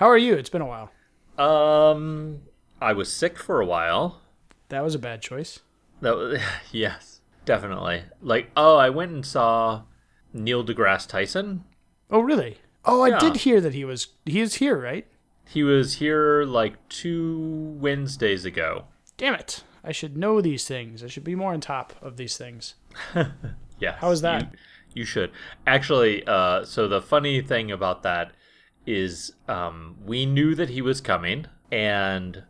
How are you? It's been a while. Um, I was sick for a while. That was a bad choice. That was yes, definitely. Like, oh, I went and saw Neil deGrasse Tyson. Oh, really? Oh, I did hear that he was he is here, right? He was here like two Wednesdays ago. Damn it. I should know these things. I should be more on top of these things. yeah. How was that? You, you should. Actually, uh, so the funny thing about that is um, we knew that he was coming, and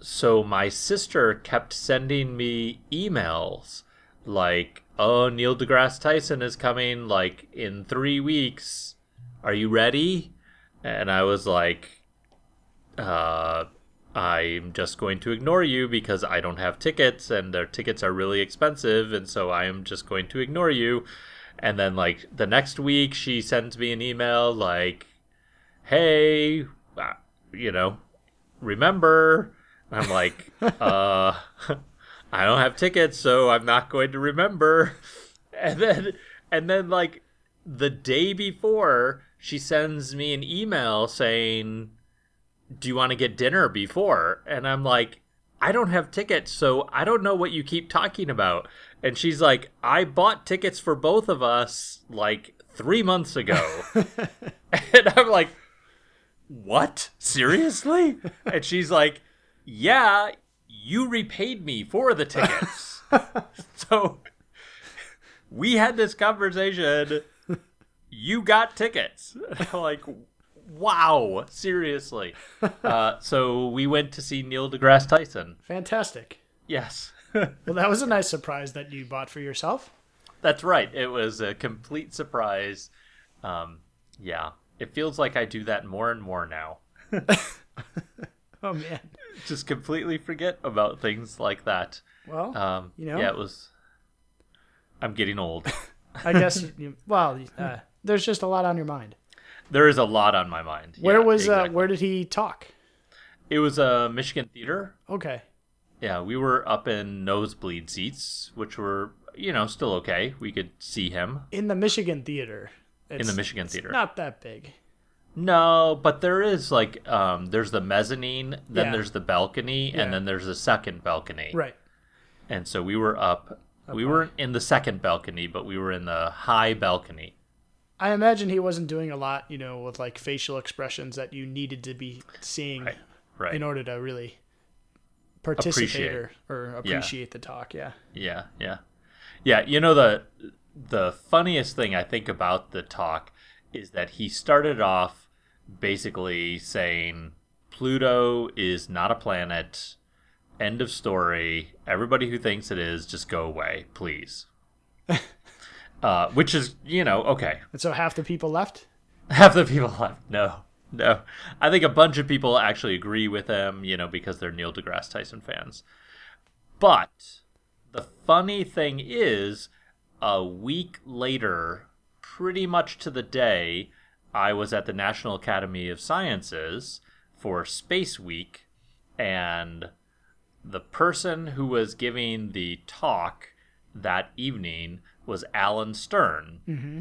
so my sister kept sending me emails like, oh, Neil deGrasse Tyson is coming like in three weeks. Are you ready? And I was like, uh, I'm just going to ignore you because I don't have tickets and their tickets are really expensive, and so I am just going to ignore you. And then, like, the next week, she sends me an email like, hey, uh, you know, remember? I'm like, uh, I don't have tickets, so I'm not going to remember. And then, and then, like, the day before, she sends me an email saying, do you want to get dinner before? And I'm like, I don't have tickets, so I don't know what you keep talking about. And she's like, I bought tickets for both of us like three months ago. and I'm like, what? Seriously? and she's like, yeah, you repaid me for the tickets. so we had this conversation. You got tickets. Like, wow, seriously. Uh, so we went to see Neil deGrasse Tyson. Fantastic. Yes, Well, that was a nice surprise that you bought for yourself. that's right. It was a complete surprise. Um, yeah, it feels like I do that more and more now. Oh man. Just completely forget about things like that. Well, Um, You know? yeah, it was. I'm getting old. I guess you, well, uh, there's just a lot on your mind. there is a lot on my mind. Where Yeah, was uh, where did he talk? It was a Michigan theater. Okay. Yeah, we were up in nosebleed seats, which were, you know, still okay. We could see him In the Michigan theater. In the Michigan theater. Not that big. No, but there is like um there's the mezzanine, then Yeah. there's the balcony, Yeah. and then there's the second balcony. Right. And so we were up we weren't in the second balcony, but we were in the high balcony. I imagine he wasn't doing a lot, you know, with like facial expressions that you needed to be seeing Right. Right. in order to really participate Appreciate. or, or appreciate the talk. Yeah. Yeah, yeah. Yeah, you know the the funniest thing I think about the talk is that he started off basically saying Pluto is not a planet. End of story. Everybody who thinks it is, just go away, please. uh, which is, you know, okay. And so half the people left. Half the people left. No, no. I think a bunch of people actually agree with him, you know, because they're Neil deGrasse Tyson fans. But the funny thing is, a week later, pretty much to the day, I was at the National Academy of Sciences for Space Week, and the person who was giving the talk that evening was Alan Stern mm-hmm.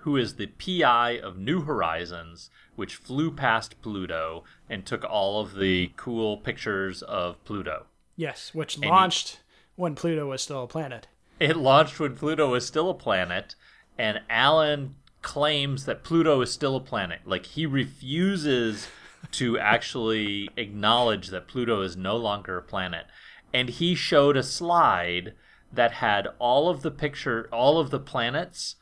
who is the PI of New Horizons, which flew past Pluto and took all of the cool pictures of Pluto. Yes, which he- launched when Pluto was still a planet. It launched when Pluto was still a planet, and Alan claims that Pluto is still a planet. Like, he refuses to actually acknowledge that Pluto is no longer a planet. And he showed a slide that had all of the picture, all of the planets,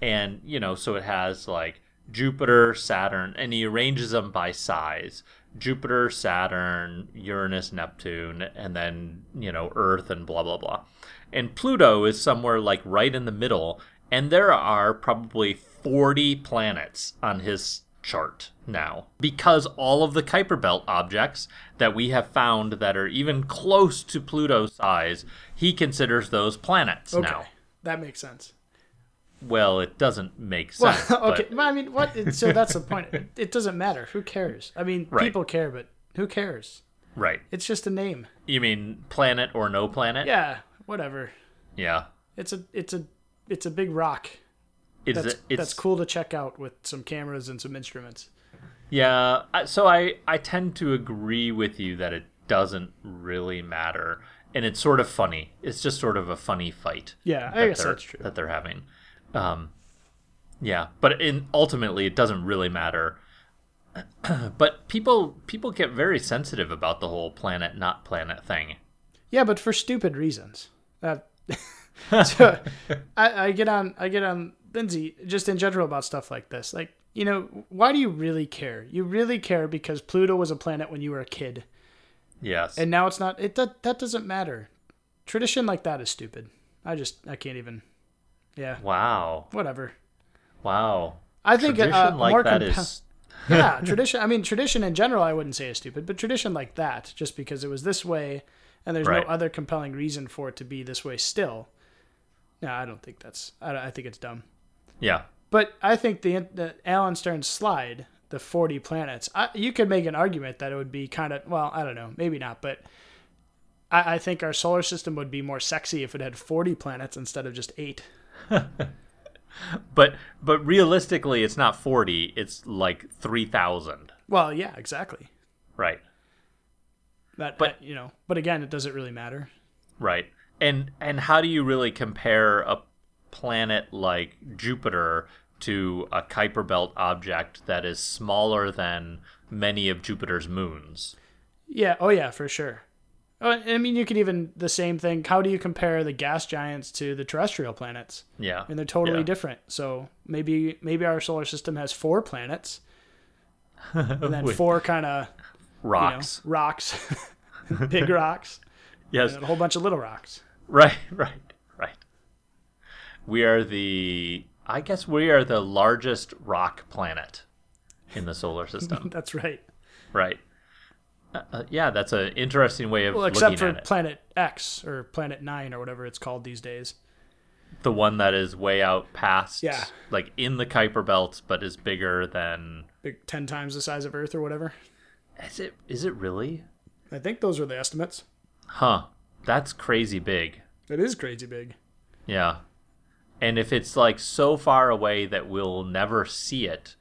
and, you know, so it has like Jupiter, Saturn, and he arranges them by size. Jupiter, Saturn, Uranus, Neptune, and then, you know, Earth and blah, blah, blah. And Pluto is somewhere like right in the middle, and there are probably 40 planets on his chart now because all of the Kuiper Belt objects that we have found that are even close to Pluto's size, he considers those planets Okay, now. that makes sense. Well, it doesn't make Well, sense. okay, but- but I mean, what? So that's the point. It, it doesn't matter. Who cares? I mean, Right. people care, but who cares? right. It's just a name. You mean planet or no planet? Yeah, whatever. Yeah. It's a it's a it's a big rock. It's, That's it's that's cool to check out with some cameras and some instruments. Yeah, so I I tend to agree with you that it doesn't really matter, and it's sort of funny. It's just sort of a funny fight. Yeah, I that guess that's true. that they're having. Um, yeah, but in ultimately, it doesn't really matter. but people people get very sensitive about the whole planet not planet thing. Yeah, but for stupid reasons. That so I, I get on I get on Lindsay just in general about stuff like this. Like, you know, why do you really care? You really care because Pluto was a planet when you were a kid. Yes. And now it's not it that that doesn't matter. Tradition like that is stupid. I just I can't even Yeah, wow. whatever. Wow. I think uh, Tradition a like more that compa- is yeah, tradition. I mean, tradition in general, I wouldn't say is stupid, but tradition like that, just because it was this way, and there's Right. no other compelling reason for it to be this way still. No, I don't think that's. I, I think it's dumb. yeah. But I think the the Alan Stern slide, the 40 planets, I, you could make an argument that it would be kind of well, I don't know, maybe not, but I, I think our solar system would be more sexy if it had 40 planets instead of just eight. But but realistically, it's not forty. It's like three thousand. Well, yeah, exactly. Right. That, But- uh, you know, but again, it doesn't really matter. Right. And and how do you really compare a planet like Jupiter to a Kuiper belt object that is smaller than many of Jupiter's moons? Yeah. Oh, yeah, for sure. Uh, I mean, you could even the same thing. How do you compare the gas giants to the terrestrial planets? Yeah. I mean, they're totally Yeah. different. So maybe maybe our solar system has four planets, and then four kind of rocks. you know, rocks, big rocks, yes. and a whole bunch of little rocks. Right, right, right. We are the I guess we are the largest rock planet in the solar system. That's right. right. Uh, uh, yeah, that's an interesting way of Well, except looking for at it. Except for Planet X or Planet Nine or whatever it's called these days. the one that is way out past, Yeah. like in the Kuiper belt, but is bigger than. Big ten times the size of Earth or whatever. Is it? Is it really? I think those are the estimates. Huh. That's crazy big. It is crazy big. Yeah. And if it's like so far away that we'll never see it,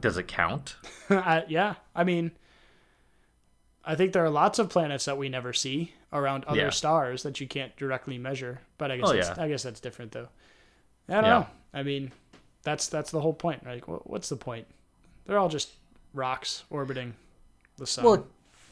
does it count? I, yeah, I mean, I think there are lots of planets that we never see around other Yeah. stars that you can't directly measure. But I guess Oh, that's, yeah. I guess that's different though. I don't Yeah. know. I mean, that's that's the whole point, right? What's the point? They're all just rocks orbiting the sun. Well,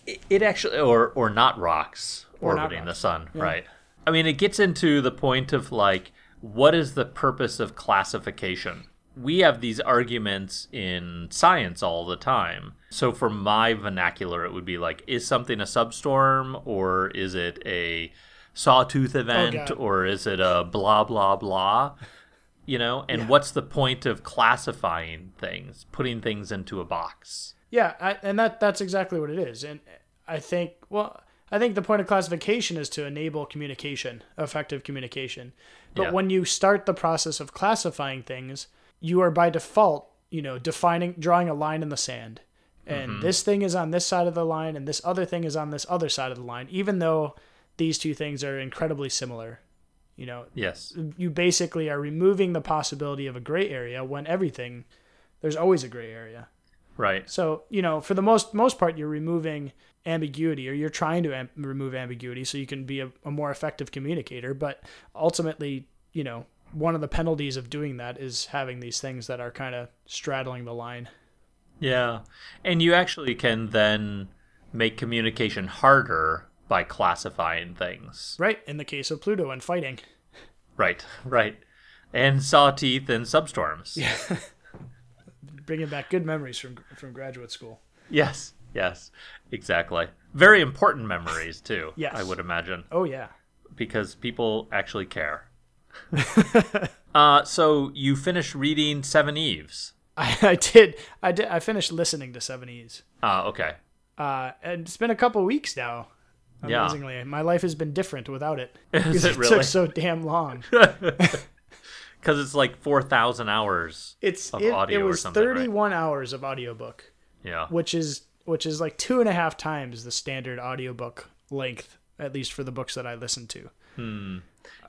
it, it actually, or or not rocks Or not orbiting the rocks. sun, right? I mean, it gets into the point of like, what is the purpose of classification? We have these arguments in science all the time. So, for my vernacular, it would be like, is something a substorm, or is it a sawtooth oh, event, God. or is it a blah blah blah? You know, and what's the point of classifying things, putting things into a box? Yeah, I, and that that's exactly what it is. And I think well, I think the point of classification is to enable communication, effective communication. But Yeah. when you start the process of classifying things, you are by default, you know, defining drawing a line in the sand. And mm-hmm. this thing is on this side of the line and this other thing is on this other side of the line, even though these two things are incredibly similar. You know, Yes. you basically are removing the possibility of a gray area when everything there's always a gray area. Right. So you know, for the most most part, you're removing ambiguity, or you're trying to am- remove ambiguity, so you can be a, a more effective communicator. But ultimately, you know, one of the penalties of doing that is having these things that are kind of straddling the line. Yeah. And you actually can then make communication harder by classifying things. Right. In the case of Pluto and fighting. Right, right. And saw teeth and substorms. Bringing back good memories from from graduate school. Yes, yes, exactly. Very important memories, too, Yes. I would imagine, Oh yeah. because people actually care. uh, so you finished reading Seveneves. I, I did. I did. I finished listening to Seveneves. Ah, okay. Uh, and it's been a couple weeks now. Yeah. Amazingly, my life has been different without it. Is Because it it really? took so damn long. Because it's like 4,000 hours. It's Of it, audio it or was something, right? 31 hours of audiobook, Yeah. which is which is like two and a half times the standard audiobook length, at least for the books that I listen to. Hmm.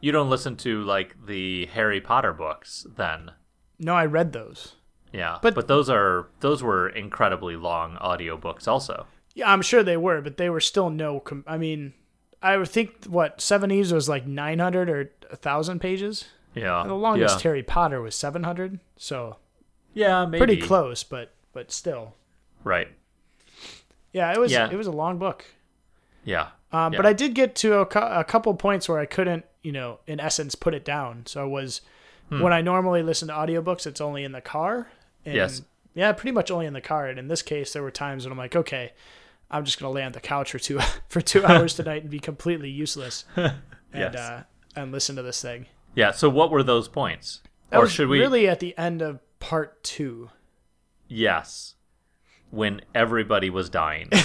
You don't listen to like the Harry Potter books then. No, I read those. Yeah, But- but those are those were incredibly long audiobooks also. Yeah, I'm sure they were, but they were still no. Com- I mean, I would think what Seveneves was like 900 or 1,000 pages. Yeah, The longest yeah, Harry Potter was 700, so yeah maybe pretty close, but but still. Right. Yeah, it was Yeah. it was a long book. Yeah. Um, Yeah. But I did get to a, a couple points where I couldn't, you know, in essence, put it down. So I was Hmm. when I normally listen to audiobooks, it's only in the car. And Yes. Yeah, pretty much only in the car. And in this case, there were times when I'm like, okay, I'm just gonna lay on the couch for two for two hours tonight and be completely useless and Yes. uh, and listen to this thing. Yeah. So what were those points? That or should we? really at the end of part two. Yes. When everybody was dying.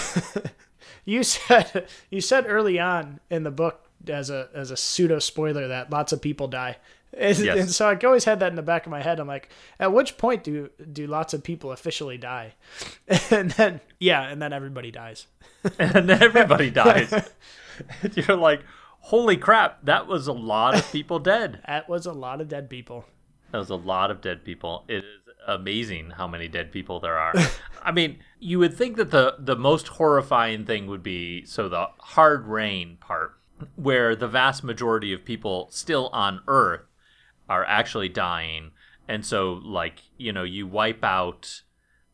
You said you said early on in the book as a as a pseudo spoiler that lots of people die. And, Yes. and so I always had that in the back of my head. I'm like, at which point do do lots of people officially die? And then yeah, and then everybody dies. and everybody dies. You're like, holy crap, that was a lot of people dead. That was a lot of dead people. That was a lot of dead people. It is amazing how many dead people there are. I mean, you would think that the the most horrifying thing would be so the hard rain part, where the vast majority of people still on Earth are actually dying, and so like you know you wipe out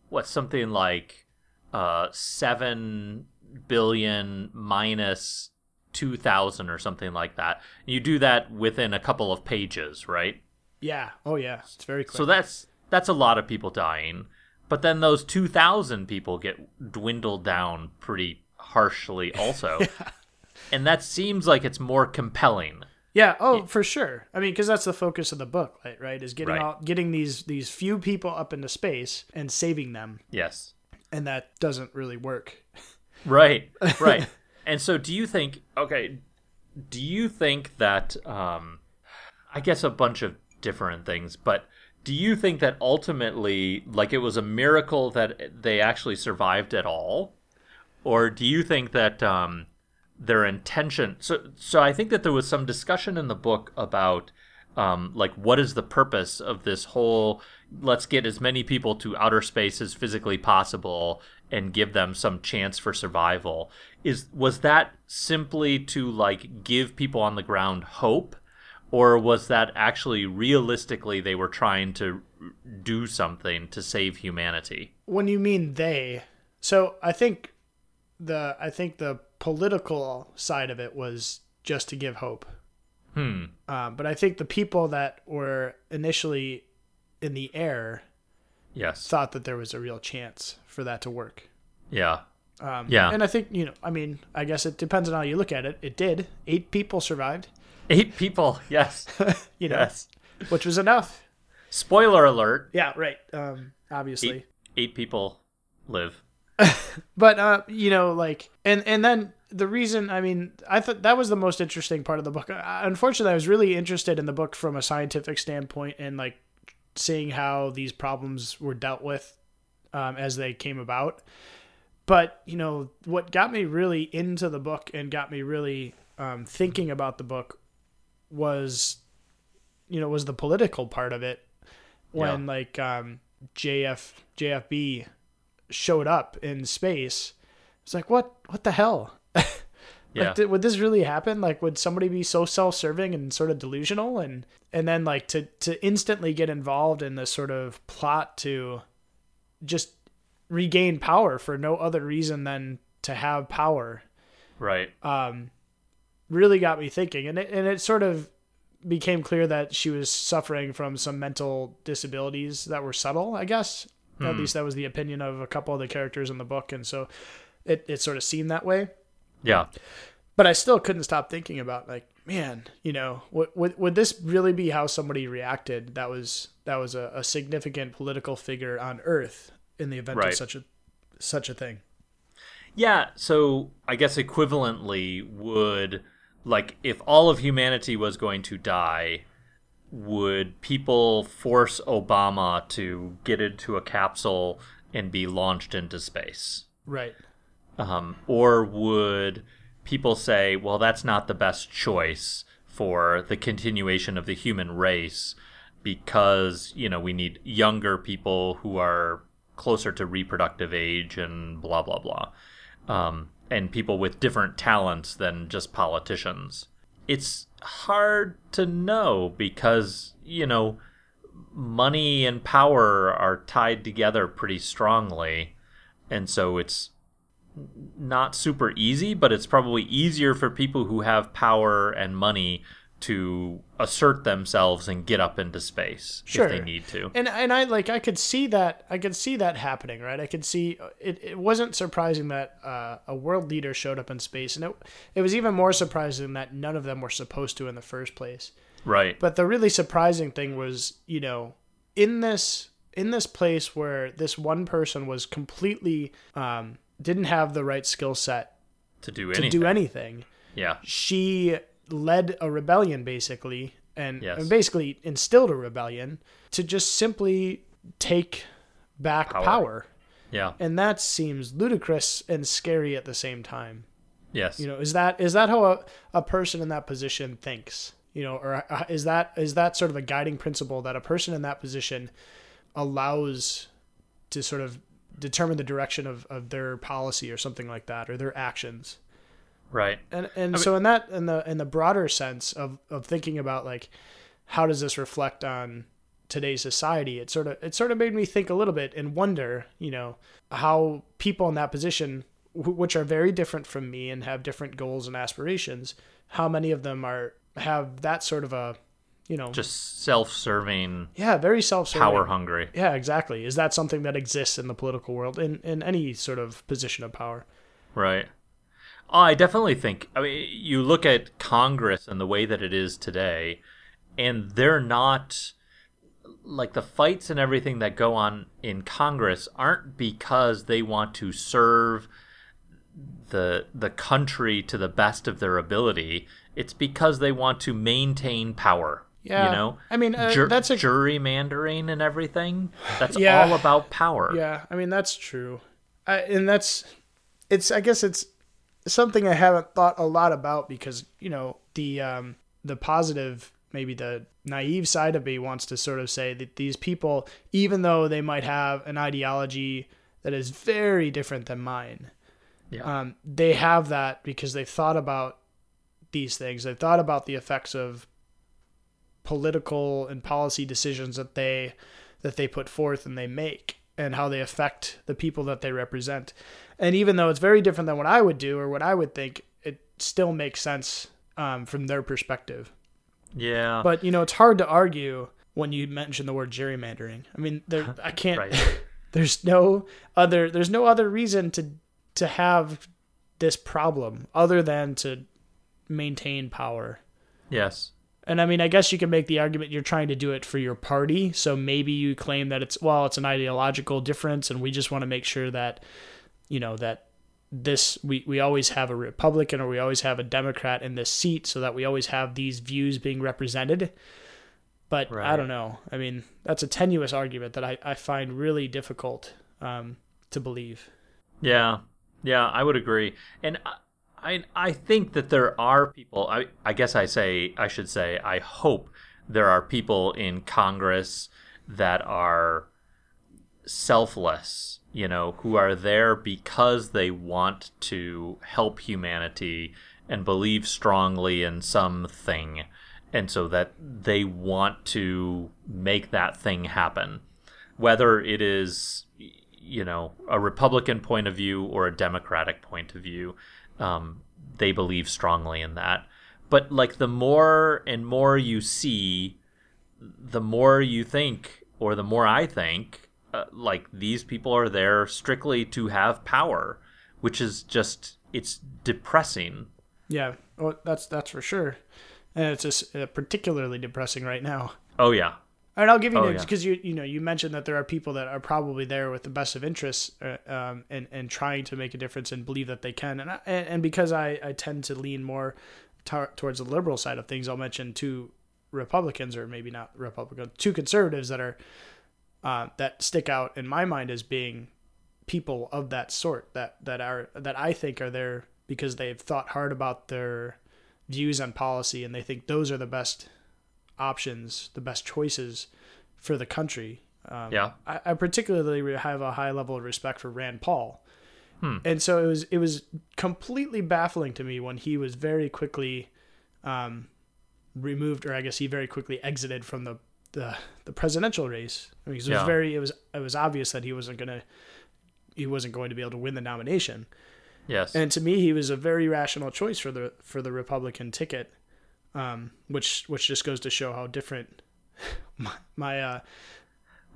what something like uh seven billion minus two thousand or something like that. You do that within a couple of pages, right? Yeah. Oh yeah. It's very quick. So that's that's a lot of people dying. But then those 2000 people get dwindled down pretty harshly also. And that seems like it's more compelling. yeah. Oh, for sure. I mean, because that's the focus of the book, right? Right? Is getting Right. all getting these these few people up into space and saving them, Yes. and that doesn't really work. Right. Right. and so do you think okay, do you think that um I guess a bunch of different things, but do you think that ultimately like it was a miracle that they actually survived at all? Or do you think that um their intention so so I think that there was some discussion in the book about um, like what is the purpose of this whole let's get as many people to outer space as physically possible and give them some chance for survival. Is was that simply to like give people on the ground hope? Or was that actually realistically they were trying to do something to save humanity? When you mean they so i think the i think the political side of it was just to give hope. Hmm. Um, but i think the people that were initially in the air yes. thought that there was a real chance for that to work. Yeah. Um, Yeah. and i think you know i mean i guess it depends on how you look at it. It did. Eight people survived. Eight people yes. You know yes. which was enough. Spoiler alert. Yeah right. Um, obviously. Eight, eight people live. But uh you know like and and then the reason i mean i thought that was the most interesting part of the book. I, unfortunately i was really interested in the book from a scientific standpoint and like seeing how these problems were dealt with um, as they came about. But you know what got me really into the book and got me really um, thinking about the book was you know was the political part of it when like um, jf jfb showed up in space. It's like what what the hell? Yeah. did, would this really happen? Like, would somebody be so self-serving and sort of delusional, and and then like to to instantly get involved in this sort of plot to just regain power for no other reason than to have power, right. Um, really got me thinking, and it and it sort of became clear that she was suffering from some mental disabilities that were subtle. I guess. At least that was the opinion of a couple of the characters in the book, and so it it sort of seemed that way. Yeah but I still couldn't stop thinking about like, man, you know, would would, would this really be how somebody reacted? That was that was a, a significant political figure on Earth in the event Right. of such a such a thing. Yeah, so I guess equivalently would like if all of humanity was going to die, would people force Obama to get into a capsule and be launched into space? Right. Um, or would people say, well, that's not the best choice for the continuation of the human race because you know we need younger people who are closer to reproductive age and blah blah blah, um, and people with different talents than just politicians. It's hard to know because you know money and power are tied together pretty strongly, and so it's not super easy, but it's probably easier for people who have power and money to assert themselves and get up into space Sure. if they need to. and and I like I could see that I could see that happening, right? I could see it. It wasn't surprising that uh, a world leader showed up in space, and it it was even more surprising that none of them were supposed to in the first place. Right. But the really surprising thing was, you know, in this in this place where this one person was completely um, didn't have the right skill set to do to anything. do anything, yeah. she led a rebellion basically and, Yes. and basically instilled a rebellion to just simply take back Power. power. Yeah. and that seems ludicrous and scary at the same time Yes. you know is that is that how a, a person in that position thinks you know or uh, is that is that sort of a guiding principle that a person in that position allows to sort of determine the direction of, of their policy or something like that or their actions right. and and so in that in the in the broader sense of of thinking about like how does this reflect on today's society it sort of it sort of made me think a little bit and wonder you know how people in that position wh- which are very different from me and have different goals and aspirations how many of them are have that sort of a you know Just self-serving, yeah very self-serving power hungry. yeah exactly is that something that exists in the political world in in any sort of position of power Right. Oh, I definitely think. I mean, you look at Congress and the way that it is today, and they're not like the fights and everything that go on in Congress aren't because they want to serve the the country to the best of their ability. It's because they want to maintain power. Yeah. You know, I mean, uh, Jur- that's a- gerrymandering and everything. That's Yeah. all about power. Yeah, I mean that's true, I, and that's it's. I guess it's something I haven't thought a lot about because you know the um, the positive, maybe the naive side of me wants to sort of say that these people, even though they might have an ideology that is very different than mine, Yeah. um, they have that because they've thought about these things. They've thought about the effects of political and policy decisions that they that they put forth and they make and how they affect the people that they represent. And even though it's very different than what I would do or what I would think, it still makes sense um, from their perspective. yeah. But you know, it's hard to argue when you mention the word gerrymandering. I mean, there I can't. Right. there's no other. There's no other reason to to have this problem other than to maintain power. yes. And I mean, I guess you can make the argument you're trying to do it for your party. So maybe you claim that it's, well, it's an ideological difference and we just want to make sure that, you know, that this, we, we always have a Republican or we always have a Democrat in this seat so that we always have these views being represented. But I don't know. I mean, that's a tenuous argument that I, I find really difficult um, to believe. Yeah, yeah, I would agree, and I, I, think that there are people. I, I guess I say I should say I hope there are people in Congress that are selfless, you know, who are there because they want to help humanity and believe strongly in something, and so that they want to make that thing happen, whether it is you know a Republican point of view or a Democratic point of view. Um, they believe strongly in that. But like the more and more you see, the more you think, or the more I think, uh, like these people are there strictly to have power, which is just it's depressing. Yeah, well, that's that's for sure, and it's just uh, particularly depressing right now. Oh yeah, And I'll give you Oh, names yeah. because you you know you mentioned that there are people that are probably there with the best of interests uh, um, and and trying to make a difference and believe that they can. And I, and, because I, I tend to lean more towards the liberal side of things, I'll mention two Republicans or maybe not Republicans, two conservatives that are uh, that stick out in my mind as being people of that sort that that are that I think are there because they've thought hard about their views on policy and they think those are the best options, the best choices for the country. Um, Yeah. I, I particularly have a high level of respect for Rand Paul, Hmm. and so it was it was completely baffling to me when he was very quickly um, removed, or I guess he very quickly exited from the the, the presidential race. I mean, it was Yeah. very it was it was obvious that he wasn't gonna he wasn't going to be able to win the nomination. Yes. And to me, he was a very rational choice for the for the Republican ticket, um, which which just goes to show how different my my, uh,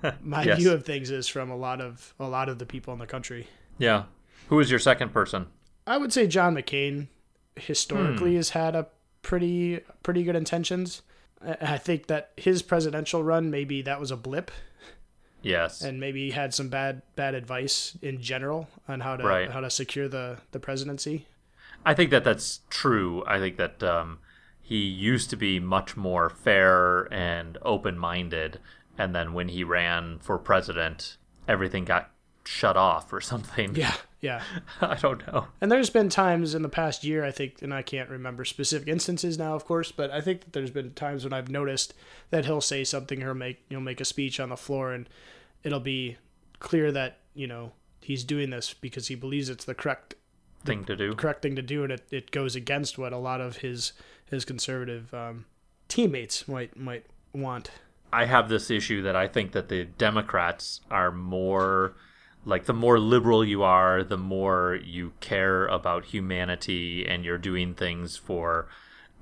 my Yes. view of things is from a lot of a lot of the people in the country. yeah. Who is your second person? I would say John McCain Hmm. historically has had a pretty pretty good intentions. I I think that his presidential run maybe that was a blip, Yes. and maybe he had some bad bad advice in general on how to Right. how to secure the the presidency. I think that that's true. I think that um, he used to be much more fair and open minded. And then when he ran for president, everything got shut off or something. Yeah, yeah. I don't know. And there's been times in the past year, I think, and I can't remember specific instances now, of course, but I think that there's been times when I've noticed that he'll say something or make you know make a speech on the floor, and it'll be clear that you know he's doing this because he believes it's the correct Thing to do. correct thing to do, and it, it goes against what a lot of his his conservative um, teammates might might want. I have this issue that I think that the Democrats are more like the more liberal you are, the more you care about humanity and you're doing things for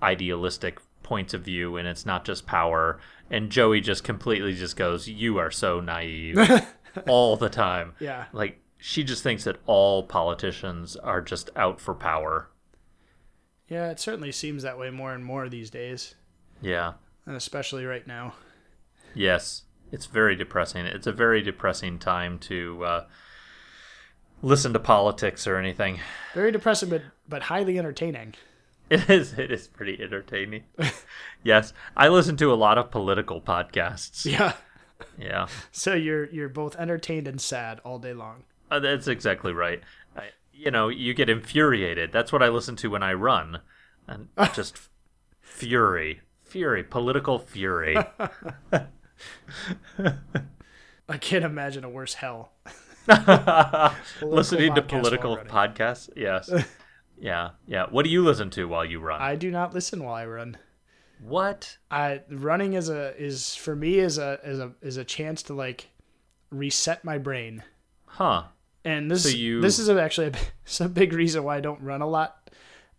idealistic points of view and it's not just power. And Joey just completely just goes, "You are so naive." all the time. Yeah, Like she just thinks that all politicians are just out for power. Yeah, it certainly seems that way more and more these days, Yeah. and especially right now. Yes, it's very depressing. It's a very depressing time to uh, listen to politics or anything. Very depressing, but but highly entertaining. It is. It is pretty entertaining. yes, I listen to a lot of political podcasts. Yeah. Yeah, So you're you're both entertained and sad all day long. Uh, that's exactly right. I, you know, you get infuriated. That's what I listen to when I run, and just fury, fury, political fury. I can't imagine a worse hell. Listening to political podcasts. Yes. yeah, yeah. What do you listen to while you run? I do not listen while I run. what? I running is a is for me is a is a is a chance to like reset my brain. Huh. And this So you- this is actually a, a big reason why I don't run a lot.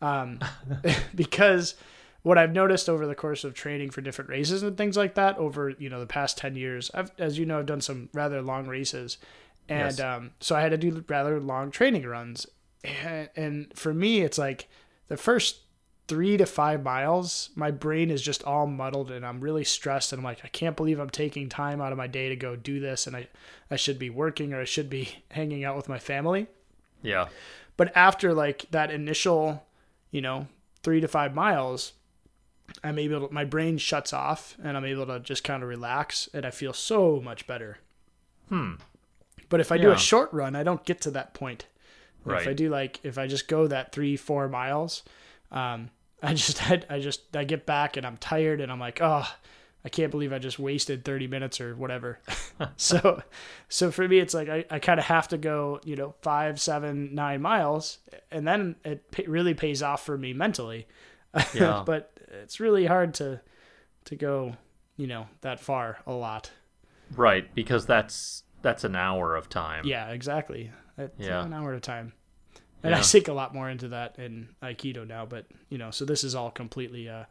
Um, because what I've noticed over the course of training for different races and things like that over you know the past 10 years I've as you know I've done some rather long races and Yes. um, so I had to do rather long training runs and, and for me it's like the first three to five miles my brain is just all muddled and I'm really stressed and I'm like I can't believe I'm taking time out of my day to go do this and I I should be working or I should be hanging out with my family Yeah. but after like that initial you know three to five miles i'm able to my brain shuts off and i'm able to just kind of relax and i feel so much better Hmm. but if i do a short run i don't get to that point Right. if i do like if i just go that three four miles um i just I, I just i get back and i'm tired and i'm like oh i can't believe i just wasted 30 minutes or whatever so so for me it's like i, I kind of have to go you know five seven nine miles and then it really pays off for me mentally Yeah. but it's really hard to to go you know that far a lot Right, because that's that's an hour of time. yeah exactly it's Yeah. an hour a time and i Yeah. sink a lot more into that in aikido now but you know so this is all completely uh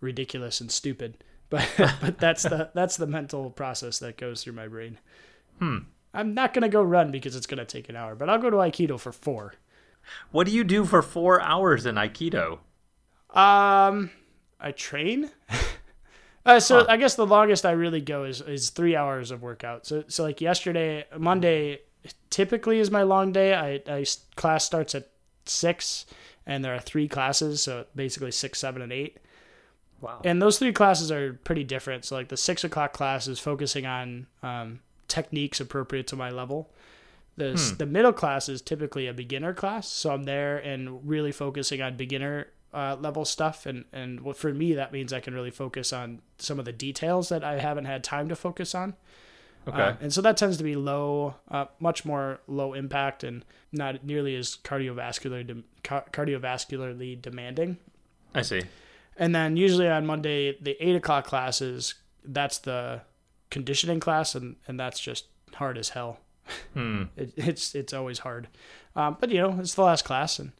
ridiculous and stupid but but that's the that's the mental process that goes through my brain Hmm. i'm not gonna go run because it's gonna take an hour but i'll go to aikido for four What do you do for four hours in Aikido? Um, I train. uh, so Huh. I guess the longest I really go is is three hours of workout. So so like yesterday, Monday typically is my long day. I, I class starts at six, and there are three classes, so basically six, seven, and eight. Wow. And those three classes are pretty different. So like the six o'clock class is focusing on um, techniques appropriate to my level. The Hmm. the middle class is typically a beginner class, so I'm there and really focusing on beginner uh, level stuff, and and for me that means I can really focus on some of the details that I haven't had time to focus on. Okay. Uh, and so that tends to be low, uh, much more low impact and not nearly as cardiovascular de- ca- cardiovascularly demanding. I see. And then usually on Monday, the eight o'clock classes, that's the conditioning class, and, and that's just hard as hell. Hmm. It, it's it's always hard, um, but you know it's the last class, and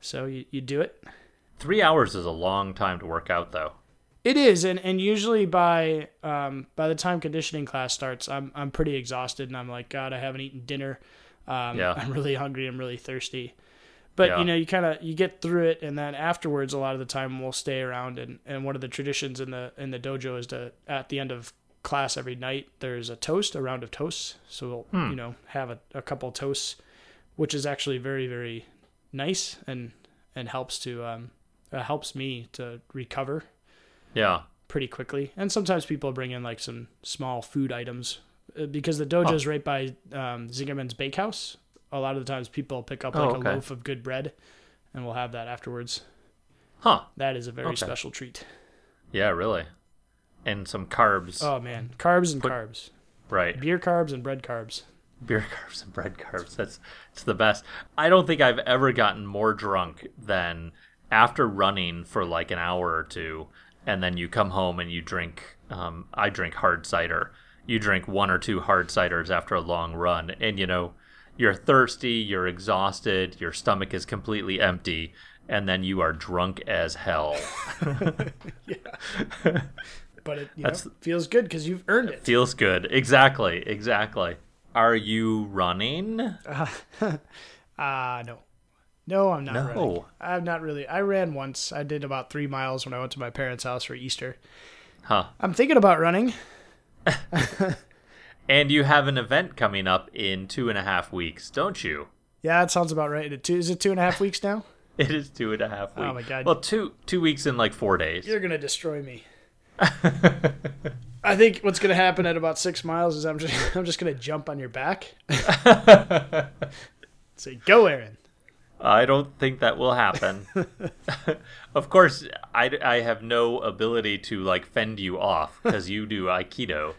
so you, you do it. Three hours is a long time to work out, though. It is, and, and usually by um, by the time conditioning class starts, I'm I'm pretty exhausted, and I'm like, God, I haven't eaten dinner. Um, Yeah. I'm really hungry. I'm really thirsty. But Yeah. you know, you kind of you get through it, and then afterwards, a lot of the time we'll stay around, and, and one of the traditions in the in the dojo is to at the end of class every night there's a toast, a round of toasts. So we'll you know have a, a couple toasts, which is actually very very nice and and helps to um, uh, helps me to recover Yeah. pretty quickly. And sometimes people bring in like some small food items Uh, because the dojo is right by um, Zingerman's Bakehouse. A lot of the times people pick up Oh, like okay. a loaf of good bread, and we'll have that afterwards. Huh. That is a very Okay. special treat. Yeah, really. And some carbs. Oh man, carbs and Put- carbs, Right. beer carbs and bread carbs. Beer carbs and bread carbs. That's it's the best. I don't think I've ever gotten more drunk than after running for like an hour or two, and then you come home and you drink. Um, I drink hard cider. You drink one or two hard ciders after a long run, and you know you're thirsty, you're exhausted, your stomach is completely empty, and then you are drunk as hell. yeah. But it you know, feels good because you've earned it. Feels good. Exactly. Exactly. Are you running? Ah, no. No, I'm not No. running. I'm not really. I ran once. I did about three miles when I went to my parents' house for Easter. Huh. I'm thinking about running. And you have an event coming up in two and a half weeks, don't you? Yeah, that sounds about right. Is it two and a half weeks now? It is two and a half weeks. Oh my God. Well, two two weeks in like four days. You're gonna destroy me. I think what's gonna happen at about six miles is I'm just I'm just gonna jump on your back. Say, go, Aaron. I don't think that will happen. of course, I, I have no ability to like fend you off because you do Aikido.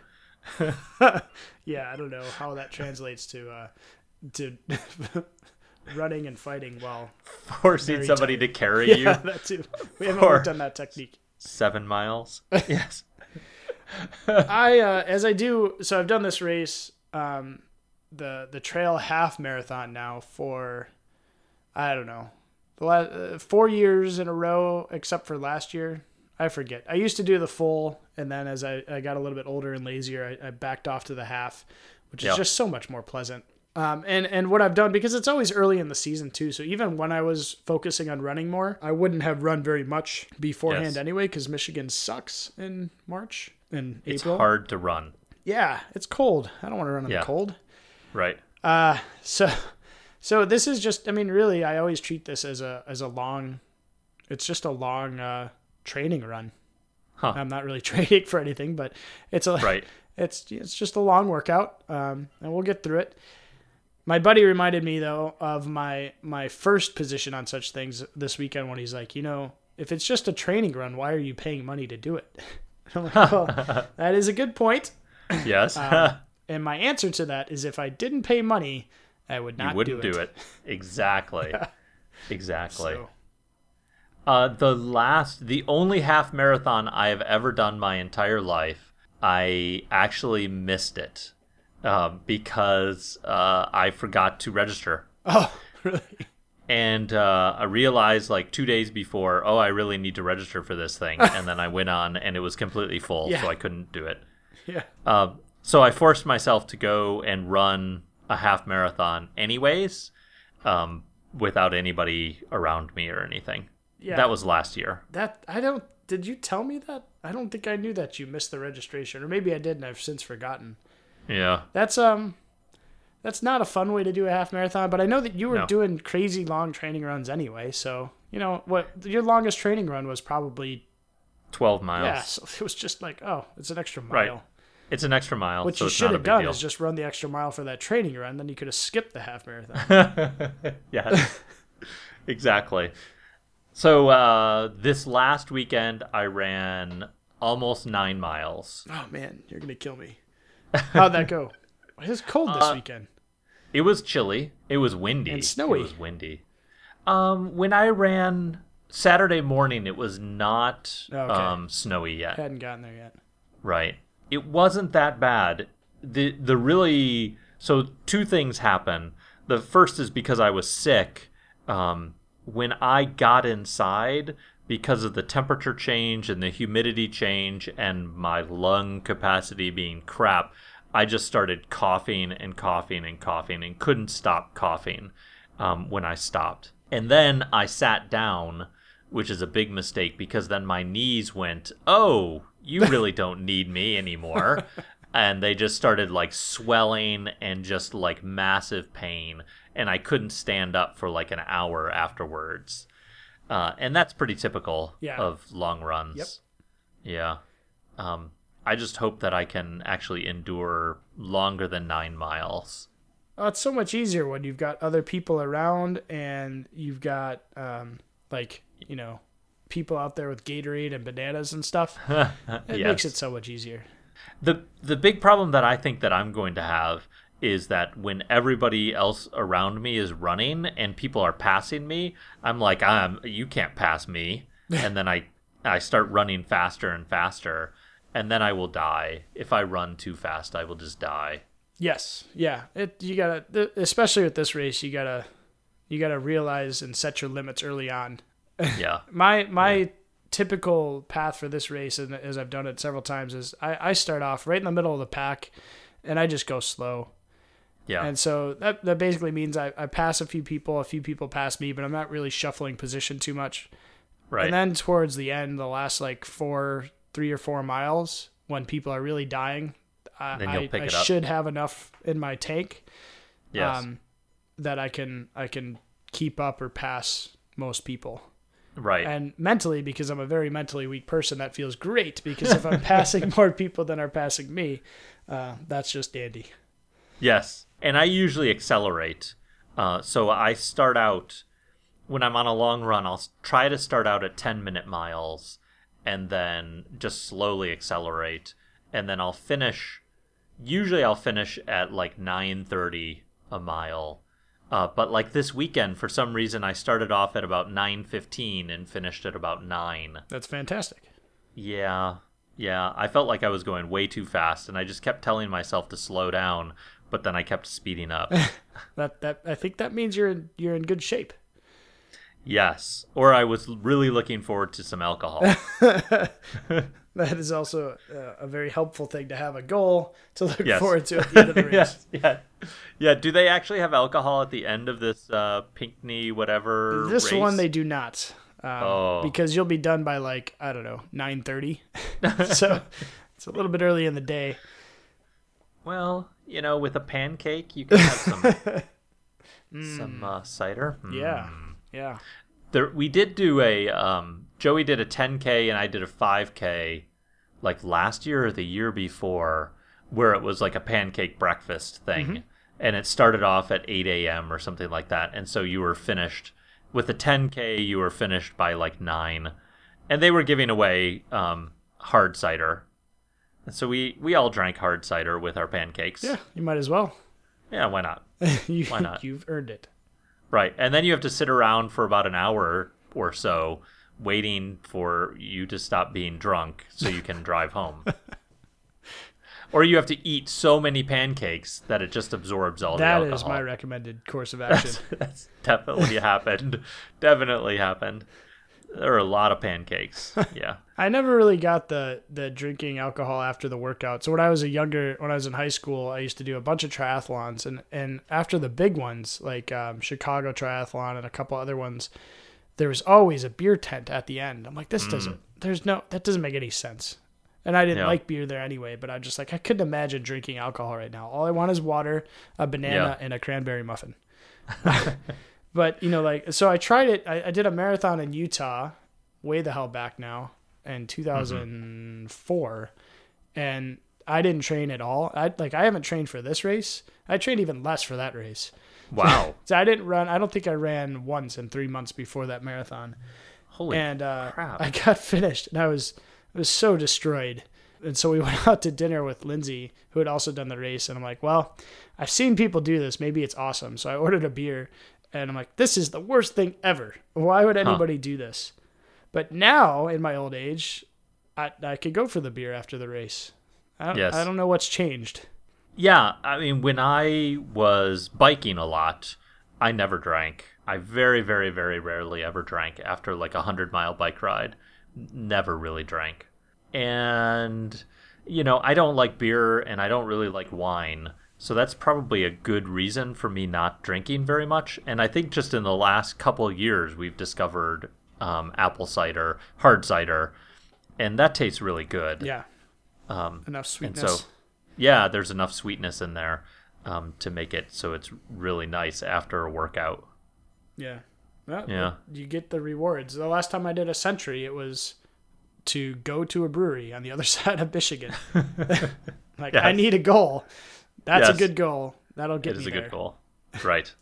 Yeah, I don't know how that translates to uh, to running and fighting while Forcing somebody to carry yeah, you that too. We haven't worked on that technique. seven miles. yes. I uh, as I do so I've done this race um, the the trail half marathon now for I don't know the last uh, four years in a row except for last year I forget I used to do the full and then as I, I got a little bit older and lazier I, I backed off to the half which is Yep. just so much more pleasant um, and and what I've done because it's always early in the season too so even when I was focusing on running more I wouldn't have run very much beforehand Yes. anyway because Michigan sucks in March and It's April hard to run. yeah, it's cold. I don't want to run in Yeah. the cold. Right. Uh so so this is just I mean really I always treat this as a as a long it's just a long uh training run. Huh. I'm not really training for anything, but it's a Right. it's it's just a long workout. Um and we'll get through it. My buddy reminded me though of my my first position on such things this weekend when he's like, you know, if it's just a training run, why are you paying money to do it? I'm like, well, that is a good point. Yes. Um, And my answer to that is if I didn't pay money, I would not you wouldn't do do it. it. Exactly. exactly. So, Uh, the last, the only half marathon I have ever done my entire life, I actually missed it um, because uh, I forgot to register. oh, really? And uh, I realized like two days before, oh, I really need to register for this thing. and then I went on and it was completely full, Yeah. so I couldn't do it. Yeah. Um, so I forced myself to go and run a half marathon anyways, um, without anybody around me or anything. Yeah. That was last year. that. I don't. Did you tell me that? I don't think I knew that you missed the registration, or maybe I did, and I've since forgotten. Yeah. That's um, that's not a fun way to do a half marathon. But I know that you were No. doing crazy long training runs anyway. So you know what? Your longest training run was probably 12 miles. yeah. So it was just like oh, it's an extra mile. Right. It's an extra mile. What so you should have done deal. is just run the extra mile for that training run. Then you could have skipped the half marathon. yeah. exactly. So uh, this last weekend, I ran almost nine miles. Oh man, you're gonna kill me. How'd that go? It was cold this Uh, weekend. It was chilly. It was windy. And snowy. It was windy. Um, when I ran Saturday morning, it was not Okay. um, snowy yet. Hadn't gotten there yet. Right. It wasn't that bad. The the really so two things happen. The first is because I was sick. Um, when I got inside, because of the temperature change and the humidity change and my lung capacity being crap, I just started coughing and coughing and coughing and couldn't stop coughing um, when I stopped. And then I sat down, which is a big mistake because then my knees went, oh, you really don't need me anymore. and they just started like swelling and just like massive pain. And I couldn't stand up for like an hour afterwards. Uh, and that's pretty typical Yeah. of long runs. Yep. Yeah. Um, I just hope that I can actually endure longer than nine miles. Oh, it's so much easier when you've got other people around and you've got um, like you know people out there with Gatorade and bananas and stuff. It Yes. makes it so much easier. The the big problem that I think that I'm going to have is that when everybody else around me is running and people are passing me, I'm like, I'm you can't pass me, and then I I start running faster and faster, and then I will die if I run too fast. I will just die. Yes, yeah. It you gotta, especially with this race, you gotta you gotta realize and set your limits early on. Yeah, My my typical path for this race, and as I've done it several times, is I, I start off right in the middle of the pack, and I just go slow. yeah, And so that that basically means I, I pass a few people, a few people pass me, but I'm not really shuffling position too much. right. And then towards the end, the last like four, three or four miles, when people are really dying, I, I, pick I it up. should have enough in my tank yes, um, that I can I can keep up or pass most people. Right. And mentally, because I'm a very mentally weak person, that feels great. Because if I'm passing more people than are passing me, uh, that's just dandy. Yes, and I usually accelerate. Uh, so I start out when I'm on a long run. I'll try to start out at 10 minute miles, and then just slowly accelerate, and then I'll finish. Usually, I'll finish at like 9:30 a mile. Uh, but like this weekend, for some reason, I started off at about 9:15 and finished at about nine. That's fantastic. Yeah, yeah. I felt like I was going way too fast, and I just kept telling myself to slow down, but then I kept speeding up. That that I think that means you're in, you're in good shape. yes, or I was really looking forward to some alcohol. That is also uh, a very helpful thing to have a goal to look Yes. forward to at the end of the race. yes, yeah, yeah. Do they actually have alcohol at the end of this uh, Pinckney whatever? This race? one they do not, um, Oh. because you'll be done by like I don't know nine thirty. so it's a little bit early in the day. Well, you know, with a pancake, you can have some some uh, cider. Mm. Yeah, Mm. yeah. there we did do a um Joey did a 10k and I did a 5k like last year or the year before where it was like a pancake breakfast thing and it started off at 8 a.m or something like that and so you were finished with the 10k you were finished by like 9 and they were giving away um hard cider and so we we all drank hard cider with our pancakes Yeah, you might as well. yeah why not you, Why not? You've earned it. Right. And then you have to sit around for about an hour or so waiting for you to stop being drunk so you can drive home. or you have to eat so many pancakes that it just absorbs all That the is alcohol. my recommended course of action. That's definitely happened. Definitely happened. There are a lot of pancakes. Yeah. I never really got the the drinking alcohol after the workout. So when I was a younger, when I was in high school, I used to do a bunch of triathlons, and and after the big ones like um, Chicago Triathlon and a couple other ones, there was always a beer tent at the end. I'm like, this hmm. doesn't. There's no. That doesn't make any sense. And I didn't Yeah. like beer there anyway, but I'm just like I couldn't imagine drinking alcohol right now. All I want is water, a banana, Yeah. and a cranberry muffin. but you know, like so, I tried it. I, I did a marathon in Utah, way the hell back now, in 2004, and I didn't train at all. I like I haven't trained for this race. I trained even less for that race. Wow. So I didn't run. I don't think I ran once in three months before that marathon. Holy and uh, crap. I got finished, and I was I was so destroyed. And so we went out to dinner with Lindsay, who had also done the race, and I'm like, well, I've seen people do this. Maybe it's awesome. So I ordered a beer, and I'm like, this is the worst thing ever. Why would anybody do this? But now, in my old age, I I could go for the beer after the race. I don't, Yes. I don't know what's changed. Yeah, I mean, when I was biking a lot, I never drank. I very, very, very rarely ever drank after like a hundred mile bike ride. Never really drank. And, you know, I don't like beer and I don't really like wine. So that's probably a good reason for me not drinking very much. And I think just in the last couple of years, we've discovered um, apple cider, hard cider, and that tastes really good. Yeah, Um, enough and sweetness. so, yeah, there's enough sweetness in there um, to make it so it's really nice after a workout. Yeah. Well, Yeah. You get the rewards. The last time I did a century, it was to go to a brewery on the other side of Michigan. like I need a goal. That's Yes. a good goal. That'll get It is me a there. good goal, right?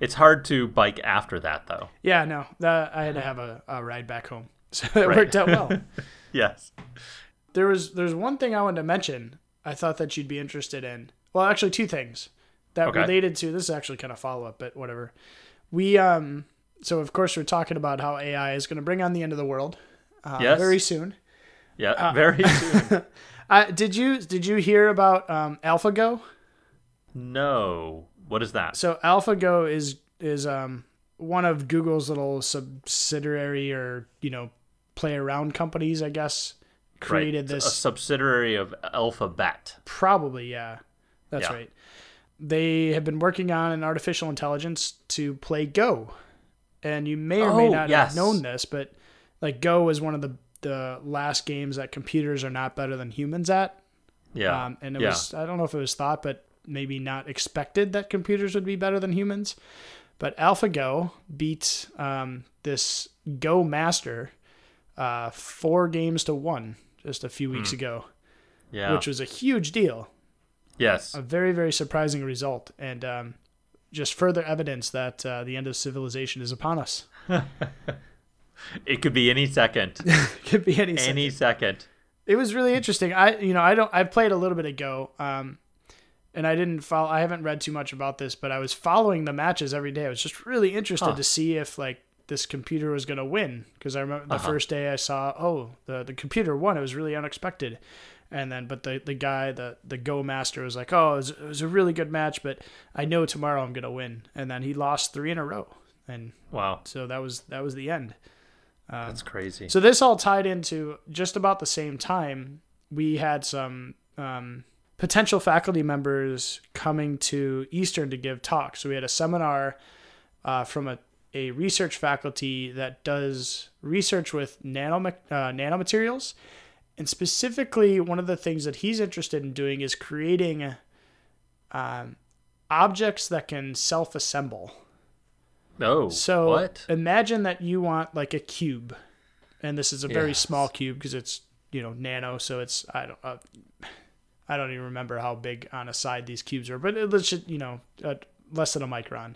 It's hard to bike after that, though. Yeah, no, that, I had to have a, a ride back home, so it Right. worked out well. Yes. there was there's one thing I wanted to mention. I thought that you'd be interested in. Well, actually, two things that Okay. related to this is actually kind of follow up, but whatever. We um so of course we're talking about how AI is going to bring on the end of the world. Uh, Yes. very soon. Yeah. Uh, very soon. Uh, did you did you hear about um, AlphaGo? No. What is that? So AlphaGo is is um, one of Google's little subsidiary or you know play around companies, I guess. Created right. This a subsidiary of Alphabet. Probably, yeah. That's Yeah. right. They have been working on an artificial intelligence to play Go. And you may or may Oh, not yes. have known this, but like Go is one of the the last games that computers are not better than humans at. Yeah. Um, and it yeah. was I don't know if it was thought, but maybe not expected that computers would be better than humans. But AlphaGo beat um, this Go master uh, four games to one just a few weeks ago, Hmm. yeah. which was a huge deal yes. a very very surprising result and um, just further evidence that uh, the end of civilization is upon us It could be any second. could be any, second. any second. it was really interesting i you know i don't i've played a little bit of go um and i didn't follow i haven't read too much about this but i was following the matches every day i was just really interested Huh. to see if like this computer was going to win because i remember the Uh-huh. first day i saw oh the, the computer won it was really unexpected and then but the, the guy the, the go master was like oh it was, it was a really good match but i know tomorrow i'm going to win and then he lost three in a row and Wow. so that was that was the end That's crazy. so this all tied into just about the same time we had some um, potential faculty members coming to Eastern to give talks. So we had a seminar uh, from a, a research faculty that does research with nano uh, nanomaterials, and specifically one of the things that he's interested in doing is creating um, objects that can self-assemble. oh. So what? imagine that you want like a cube, and this is a very Yes. small cube because it's you know nano, so it's I don't uh, I don't even remember how big on a side these cubes are, but let's just you know uh, less than a micron.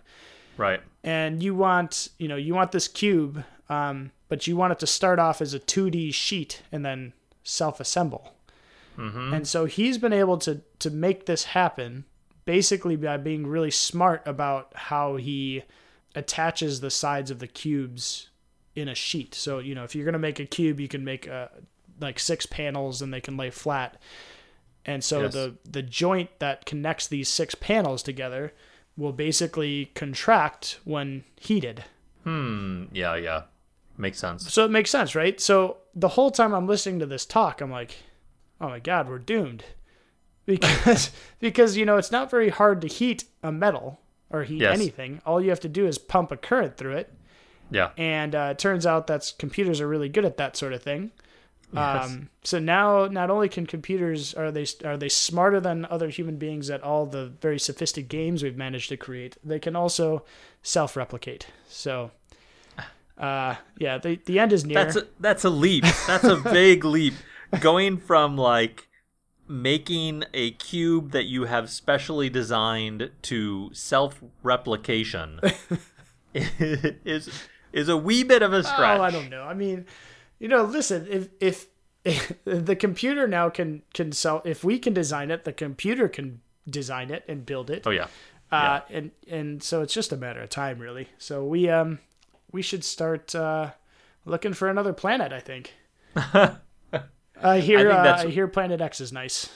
Right. And you want you know you want this cube, um, but you want it to start off as a 2D sheet and then self-assemble. Mm-hmm. And so he's been able to to make this happen basically by being really smart about how he attaches the sides of the cubes in a sheet. So, you know, if you're going to make a cube, you can make uh like six panels and they can lay flat. And so Yes. the the joint that connects these six panels together will basically contract when heated. Hmm. Yeah. Yeah. Makes sense. So it makes sense, right? So the whole time I'm listening to this talk, I'm like, oh my god, we're doomed. Because because you know, it's not very hard to heat a metal or heat Yes. anything. All you have to do is pump a current through it. Yeah. And uh, it turns out that computers are really good at that sort of thing. Yes. Um, so now, not only can computers are they are they smarter than other human beings at all the very sophisticated games we've managed to create, they can also self-replicate. So, uh, yeah, the the end is near. That's a, that's a leap. That's a big leap. Going from like making a cube that you have specially designed to self-replication is is a wee bit of a stretch. Oh, I don't know. I mean, you know, listen, if if, if the computer now can can sell, if we can design it, the computer can design it and build it. Oh yeah. Uh, and and so it's just a matter of time, really. So we um we should start uh, looking for another planet. I think. I hear I uh, I hear Planet X is nice.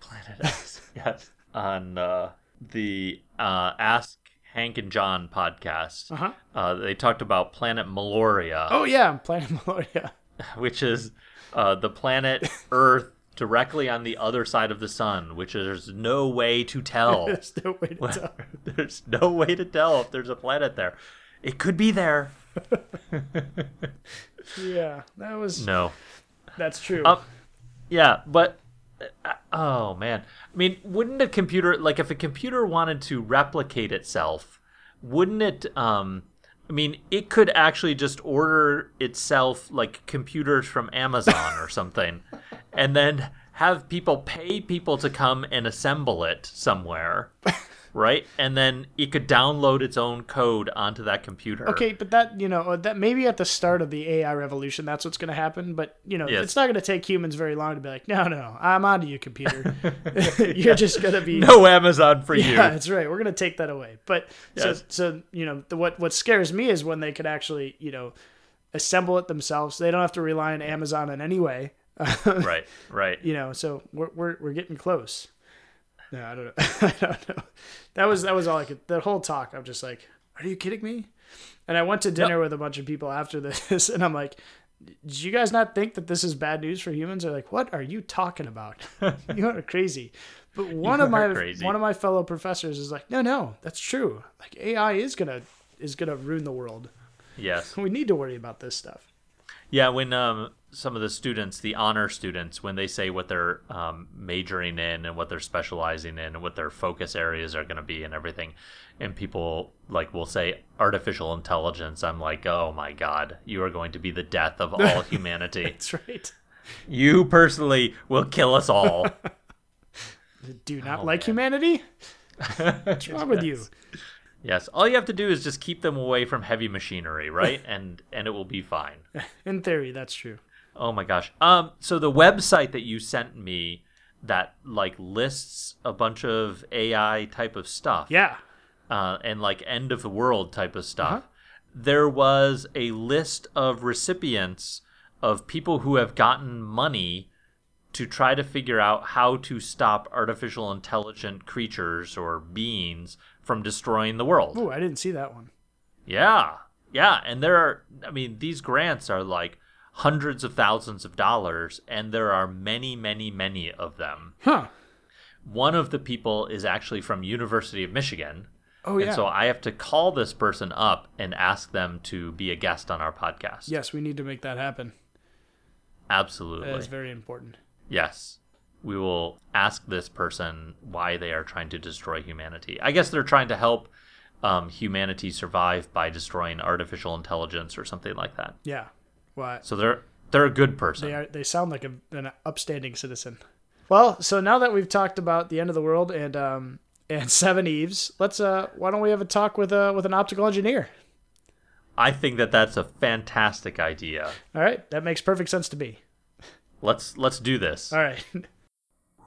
Planet X. yes. On uh, the uh, Ask Hank and John podcast, Uh-huh. uh, they talked about Planet Meloria, Oh yeah, Planet Meloria. which is uh, the planet Earth directly on the other side of the sun, which there's no way to tell. There's no way to tell. there's no way to tell if there's a planet there. It could be there. Yeah, that was No. that's true. Um, yeah, but oh man, I mean, wouldn't a computer like if a computer wanted to replicate itself, wouldn't it? Um, I mean, it could actually just order itself like computers from Amazon or something, and then have people pay people to come and assemble it somewhere, right? And then it could download its own code onto that computer. Okay, but that you know that maybe at the start of the AI revolution, that's what's going to happen. But you know, Yes. it's not going to take humans very long to be like, no, no, I'm onto you, computer. You're just going to be. No Amazon for you. Yeah, that's right. We're going to take that away. But Yes. so, so you know, the, what what scares me is when they could actually, you know, assemble it themselves. They don't have to rely on Amazon in any way. right, right. you know, so we're we're we're getting close. No, I don't know. I don't know. That was that was all I could. The whole talk, I'm just like, are you kidding me? And I went to dinner with a bunch of people after this, and I'm like, did you guys not think that this is bad news for humans? They're like, what are you talking about? you are crazy. But one of my crazy. one of my fellow professors is like, no, no, that's true. Like AI is gonna is gonna ruin the world. Yes. We need to worry about this stuff. Yeah, when um, some of the students, the honor students, when they say what they're um, majoring in and what they're specializing in and what their focus areas are going to be and everything, and people like will say artificial intelligence, I'm like, oh my god, you are going to be the death of all humanity. That's right. you personally will kill us all. Do not Oh, like man. humanity? What's wrong with you? yes, all you have to do is just keep them away from heavy machinery, right? and and it will be fine. In theory, that's true. Oh my gosh. Um so the website that you sent me that like lists a bunch of AI type of stuff. Yeah. Uh, and like end of the world type of stuff. Uh-huh. There was a list of recipients of people who have gotten money to try to figure out how to stop artificial intelligent creatures or beings from destroying the world. Oh, I didn't see that one. Yeah. Yeah. And there are, I mean, these grants are like hundreds of thousands of dollars, and there are many, many, many of them. Huh. One of the people is actually from University of Michigan. Oh And yeah. so I have to call this person up and ask them to be a guest on our podcast. yes, we need to make that happen. Absolutely. That is very important. Yes. We will ask this person why they are trying to destroy humanity. I guess they're trying to help um, humanity survive by destroying artificial intelligence or something like that. Yeah. Well, So they're they're a good person. they are. They sound like a, an upstanding citizen. Well, so now that we've talked about the end of the world and um and Seveneves, let's uh why don't we have a talk with uh with an optical engineer? I think that that's a fantastic idea. All right, that makes perfect sense to me. Let's let's do this. All right.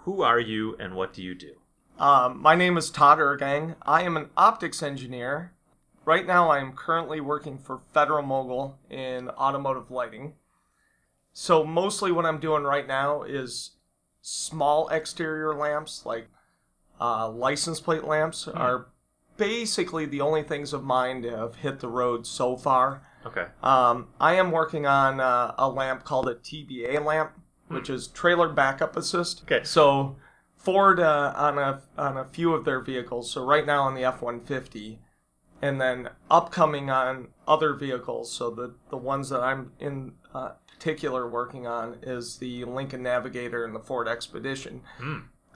Who are you and what do you do? Um, my name is Todd Irgang. I am an optics engineer. Right now, I am currently working for Federal Mogul in automotive lighting. So, mostly what I'm doing right now is small exterior lamps, like uh, license plate lamps, are basically the only things of mine to have hit the road so far. Okay. Um, I am working on uh, a lamp called a TBA lamp, which is trailer backup assist. Okay. So Ford uh, on a on a few of their vehicles. So right now on the F one fifty, and then upcoming on other vehicles. So the the ones that I'm in uh, particular working on is the Lincoln Navigator and the Ford Expedition.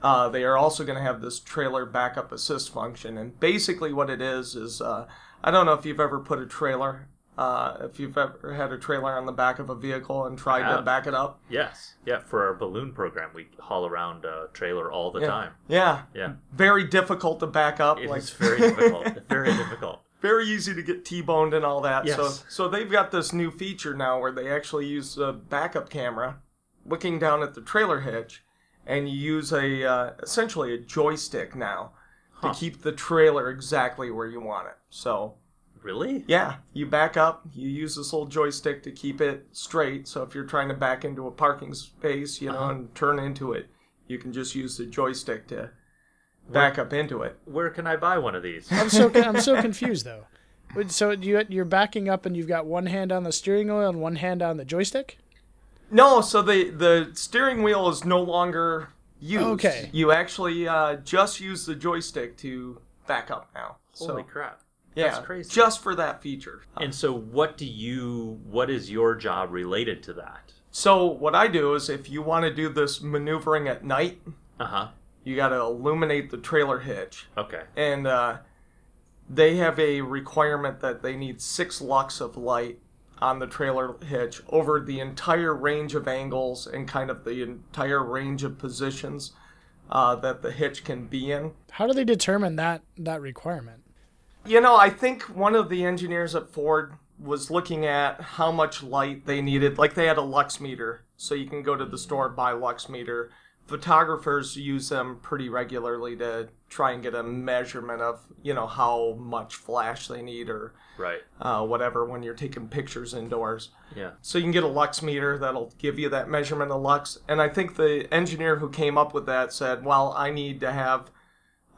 Uh, they are also going to have this trailer backup assist function, and basically what it is is uh, I don't know if you've ever put a trailer, uh, if you've ever had a trailer on the back of a vehicle and tried to back it up. Yes. Yeah. For our balloon program, we haul around a trailer all the Yeah. time. Yeah, Yeah. very difficult to back up. It is like very difficult. very difficult. very easy to get T-boned and all that. So Yes. so they've got this new feature now where they actually use a backup camera looking down at the trailer hitch and you use a uh, essentially a joystick now Huh. to keep the trailer exactly where you want it. So Really? yeah, you back up, you use this little joystick to keep it straight. So if you're trying to back into a parking space, you know, Uh-huh. and turn into it, you can just use the joystick to back up into it. Where can I buy one of these? I'm so I'm so confused though. So you you're backing up and you've got one hand on the steering wheel and one hand on the joystick. No, so the the steering wheel is no longer used. Okay. You actually uh, just use the joystick to back up now. Holy so crap. Yeah, that's crazy. just for that feature. And so what do you what is your job related to that? So what I do is if you want to do this maneuvering at night, Uh-huh. you got to illuminate the trailer hitch, Okay. and uh, they have a requirement that they need six lux of light on the trailer hitch over the entire range of angles and kind of the entire range of positions uh, that the hitch can be in. How do they determine that that requirement? You know, I think one of the engineers at Ford was looking at how much light they needed. Like they had a lux meter, so you can go to the store buy lux meter. Photographers use them pretty regularly to try and get a measurement of you know how much flash they need or Right. uh, whatever when you're taking pictures indoors. Yeah. So you can get a lux meter that'll give you that measurement of lux. And I think the engineer who came up with that said, well, I need to have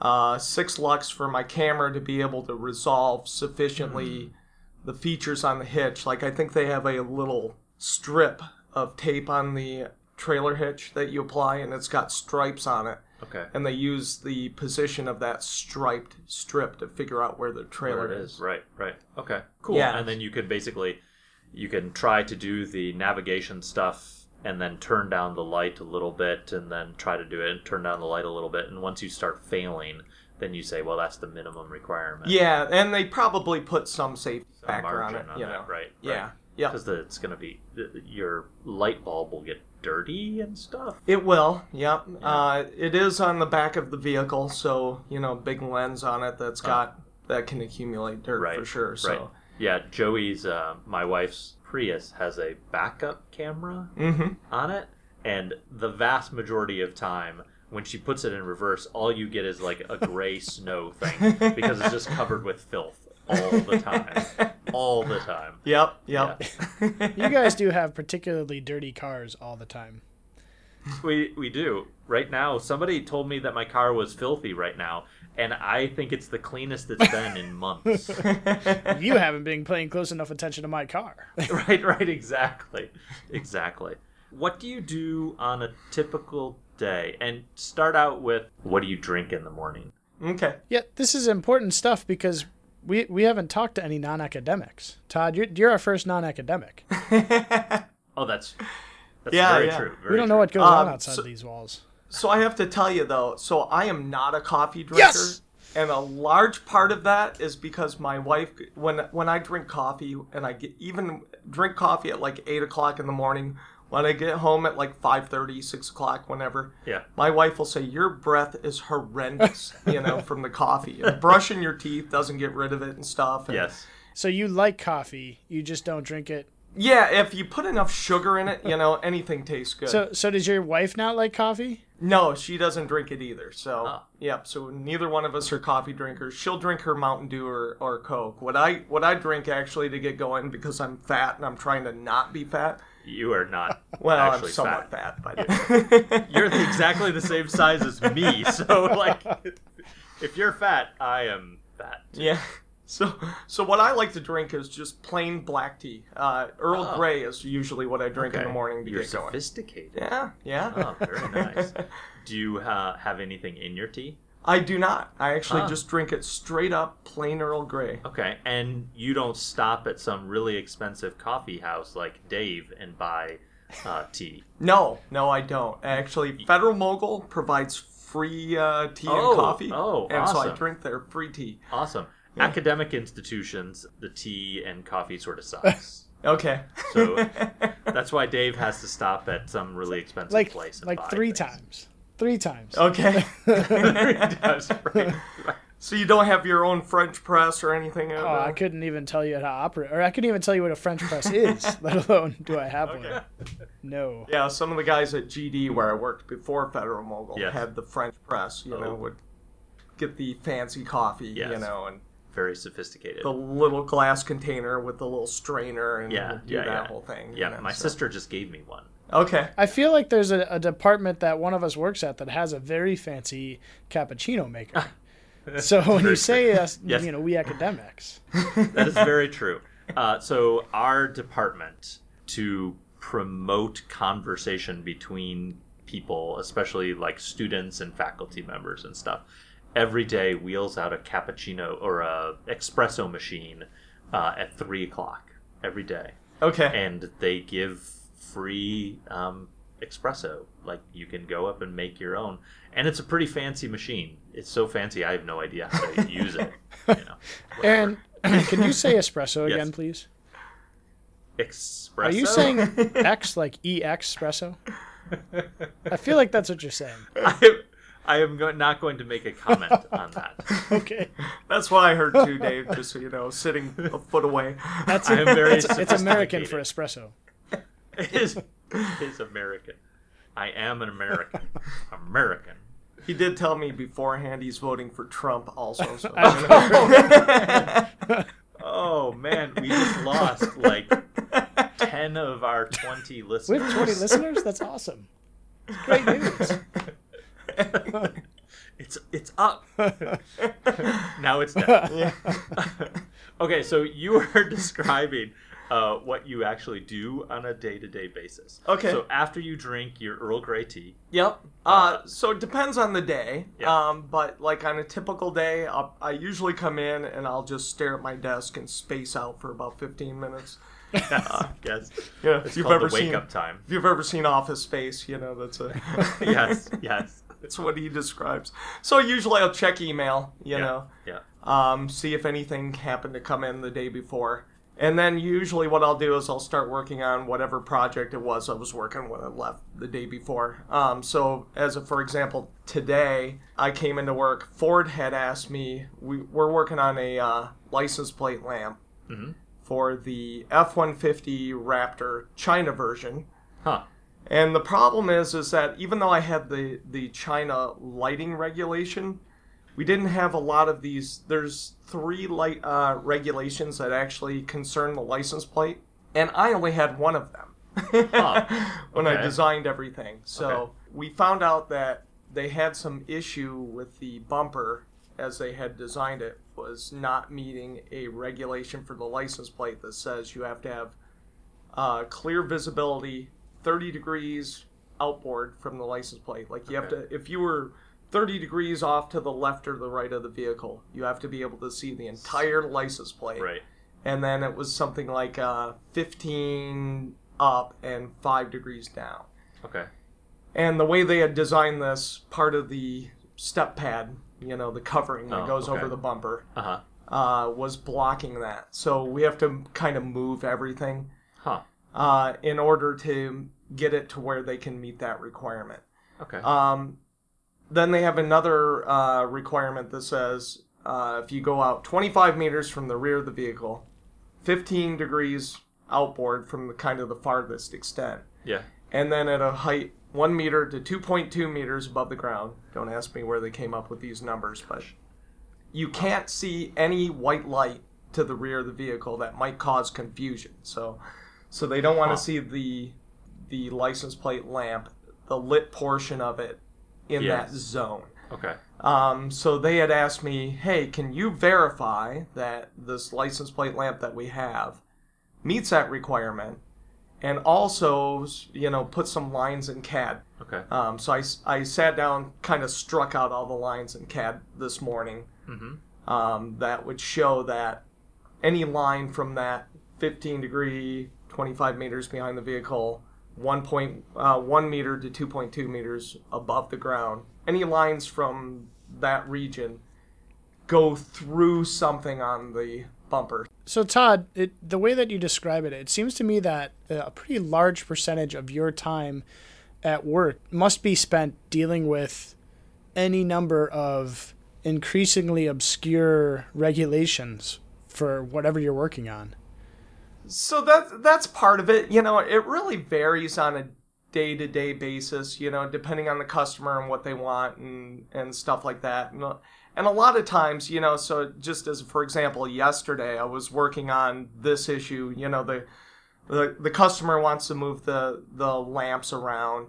uh, six lux for my camera to be able to resolve sufficiently the features on the hitch. Like I think they have a little strip of tape on the trailer hitch that you apply, and it's got stripes on it. Okay. And they use the position of that striped strip to figure out where the trailer There it is. is. Right, right. Okay. Cool. Yeah. And then you could basically you can try to do the navigation stuff and then turn down the light a little bit and then try to do it and turn down the light a little bit and once you start failing then you say well that's the minimum requirement Yeah, and they probably put some safety A factor on it. You know, right Yeah, yeah. because it's going to be your light bulb will get dirty and stuff It will. Yep. Uh, it is on the back of the vehicle, so you know, big lens on it that's got that can accumulate dirt right for sure. So. right yeah joey's uh, my wife's prius has a backup camera Mm-hmm. on it, and the vast majority of time, when she puts it in reverse, all you get is like a gray snow thing because it's just covered with filth all the time, all the time. Yep. Yep. You guys do have particularly dirty cars all the time. We we do right now. Somebody told me that my car was filthy right now, and I think it's the cleanest it's been in months. You haven't been paying close enough attention to my car. right, right, exactly, exactly. What do you do on a typical day? And start out with what do you drink in the morning? okay. Yeah, this is important stuff because we we haven't talked to any non-academics. Todd, you're you're our first non-academic. Oh, that's that's Yeah, very yeah. true. We don't know what goes on Um, outside so- these walls. So I have to tell you though, so I am not a coffee drinker. Yes! And a large part of that is because my wife, when when I drink coffee, and I get even drink coffee at like eight o'clock in the morning, when I get home at like 5.30, 6 o'clock, whenever, Yeah. my wife will say, "Your breath is horrendous," you know, from the coffee. And brushing your teeth doesn't get rid of it and stuff. And Yes. So you like coffee, you just don't drink it. Yeah, if you put enough sugar in it, you know, anything tastes good. So so does your wife not like coffee? No, she doesn't drink it either. So, Ah. yep. So neither one of us are coffee drinkers. She'll drink her Mountain Dew or, or Coke. What I what I drink actually to get going because I'm fat and I'm trying to not be fat. You are not Well, actually I'm somewhat fat. fat, but You're exactly the same size as me. So like, if you're fat, I am fat. Too. yeah. So so what I like to drink is just plain black tea. Uh, Earl Oh. Grey is usually what I drink in the morning to You're get going. sophisticated. Yeah, yeah. Oh, very nice. Do you uh, have anything in your tea? I do not. I actually Ah. just drink it straight up plain Earl Grey. Okay, and you don't stop at some really expensive coffee house like Dave and buy uh, tea. No, no, I don't. Actually, Federal Mogul provides free uh, tea Oh, and coffee. oh, and so I drink their free tea. Awesome. Academic institutions, the tea and coffee sort of sucks. Okay. So that's why Dave has to stop at some really expensive Like place. Like three things. times. Three times. okay. He does, right, right. So you don't have your own French press or anything? Oh, I couldn't even tell you how to operate, or I couldn't even tell you what a French press is, let alone do I have one. No. Yeah, some of the guys at GD where I worked before Federal Mogul Yes. had the French press. You oh. know, Oh. would get the fancy coffee. You know, and Very sophisticated. the little glass container with the little strainer and yeah, do yeah, that yeah. whole thing. you Yeah, know, my so- sister just gave me one. Okay. I feel like there's a, a department that one of us works at that has a very fancy cappuccino maker. so when you say us, Yes. you know, we academics, That is very true. Uh, so our department to promote conversation between people, especially like students and faculty members and stuff, every day wheels out a cappuccino or a espresso machine uh, at three o'clock every day, Okay. and they give free um, espresso. Like you can go up and make your own, and it's a pretty fancy machine. It's so fancy, I have no idea how to use it. You know, Aaron, can you say espresso Yes. again, please? espresso. Are you saying X like EX espresso? I feel like that's what you're saying. I, I am go- not going to make a comment on that. Okay. That's what I heard too, Dave. Just you know, sitting a foot away. That's I am very it's, it's American for espresso. It is, it is American. I am an American. American. He did tell me beforehand he's voting for Trump also. So, Oh man, we just lost like ten of our twenty We listeners. have 20 listeners? That's awesome. It's great news. It's it's up. now it's down. okay, so you were describing uh, what you actually do on a day-to-day basis. Okay. So after you drink your Earl Grey tea, Yep. Uh, so it depends on the day. Yeah. Um, but like on a typical day, I'll, I usually come in and I'll just stare at my desk and space out for about 15 minutes. yes, yes, Yeah, it's if you've ever wake seen, up time. if you've ever seen Office Space, you know that's a yes, yes, that's what he describes. So usually I'll check email, you yeah, know, yeah. um, see if anything happened to come in the day before. And then usually what I'll do is I'll start working on whatever project it was I was working when I left the day before. Um, so as a, for example, today I came into work. Ford had asked me, we, we're working on a uh, license plate lamp Mhm. for the F-150 Raptor China version. Huh. And the problem is, is that even though I had the the China lighting regulation, we didn't have a lot of these. There's three light uh, regulations that actually concern the license plate, and I only had one of them Huh. when I designed everything. So Okay. we found out that they had some issue with the bumper as they had designed it was not meeting a regulation for the license plate that says you have to have uh, clear visibility 30 degrees outboard from the license plate like you have to if you were 30 degrees off to the left or the right of the vehicle you have to be able to see the entire license plate Right. and then it was something like uh, 15 up and 5 degrees down Okay. and the way they had designed this part of the step pad you know the covering that Oh, goes okay. over the bumper Uh huh. uh, was blocking that so we have to kind of move everything Huh. uh, in order to get it to where they can meet that requirement Okay. um, then they have another uh, requirement that says uh, if you go out 25 meters from the rear of the vehicle, 15 degrees outboard from the kind of the farthest extent, yeah. and then at a height 1 meter to 2.2 meters above the ground. Don't ask me where they came up with these numbers, but you can't see any white light to the rear of the vehicle that might cause confusion. So, so they don't want to see the the license plate lamp, the lit portion of it, in that zone. Okay. Um, so they had asked me, "Hey, can you verify that this license plate lamp that we have meets that requirement?" And also, you know, put some lines in CAD. Okay. Um, so I, I sat down, kind of struck out all the lines in CAD this morning Mm-hmm. um, that would show that any line from that 15 degree, 25 meters behind the vehicle, 1.1 uh, 1 meter to 2.2 meters above the ground, any lines from that region go through something on the bumper. So Todd, it, the way that you describe it, it seems to me that a pretty large percentage of your time at work must be spent dealing with any number of increasingly obscure regulations for whatever you're working on. So that that's part of it. You know, it really varies on a day to day basis. You know, depending on the customer and what they want and and stuff like that. And, and a lot of times, you know, so just as for example, yesterday I was working on this issue. You know, the the the customer wants to move the the lamps around.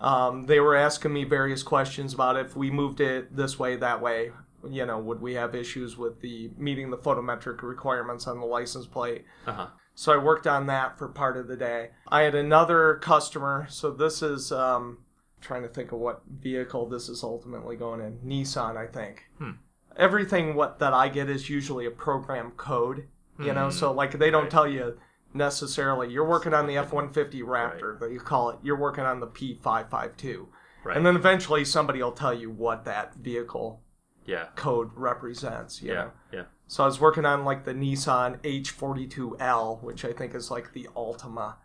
Um, they were asking me various questions about if we moved it this way, that way. You know, would we have issues with the meeting the photometric requirements on the license plate? Uh huh. So I worked on that for part of the day. I had another customer. So this is um, trying to think of what vehicle this is ultimately going in. Nissan, I think. Hmm. Everything what that I get is usually a program code. You know, so like they don't Right. tell you necessarily you're working on the F one fifty Raptor that you call it. You're working on the P five five two, Right. and then eventually somebody will tell you what that vehicle yeah. code represents. You Yeah. know? Yeah. So I was working on like the Nissan H42L, which I think is like the Altima,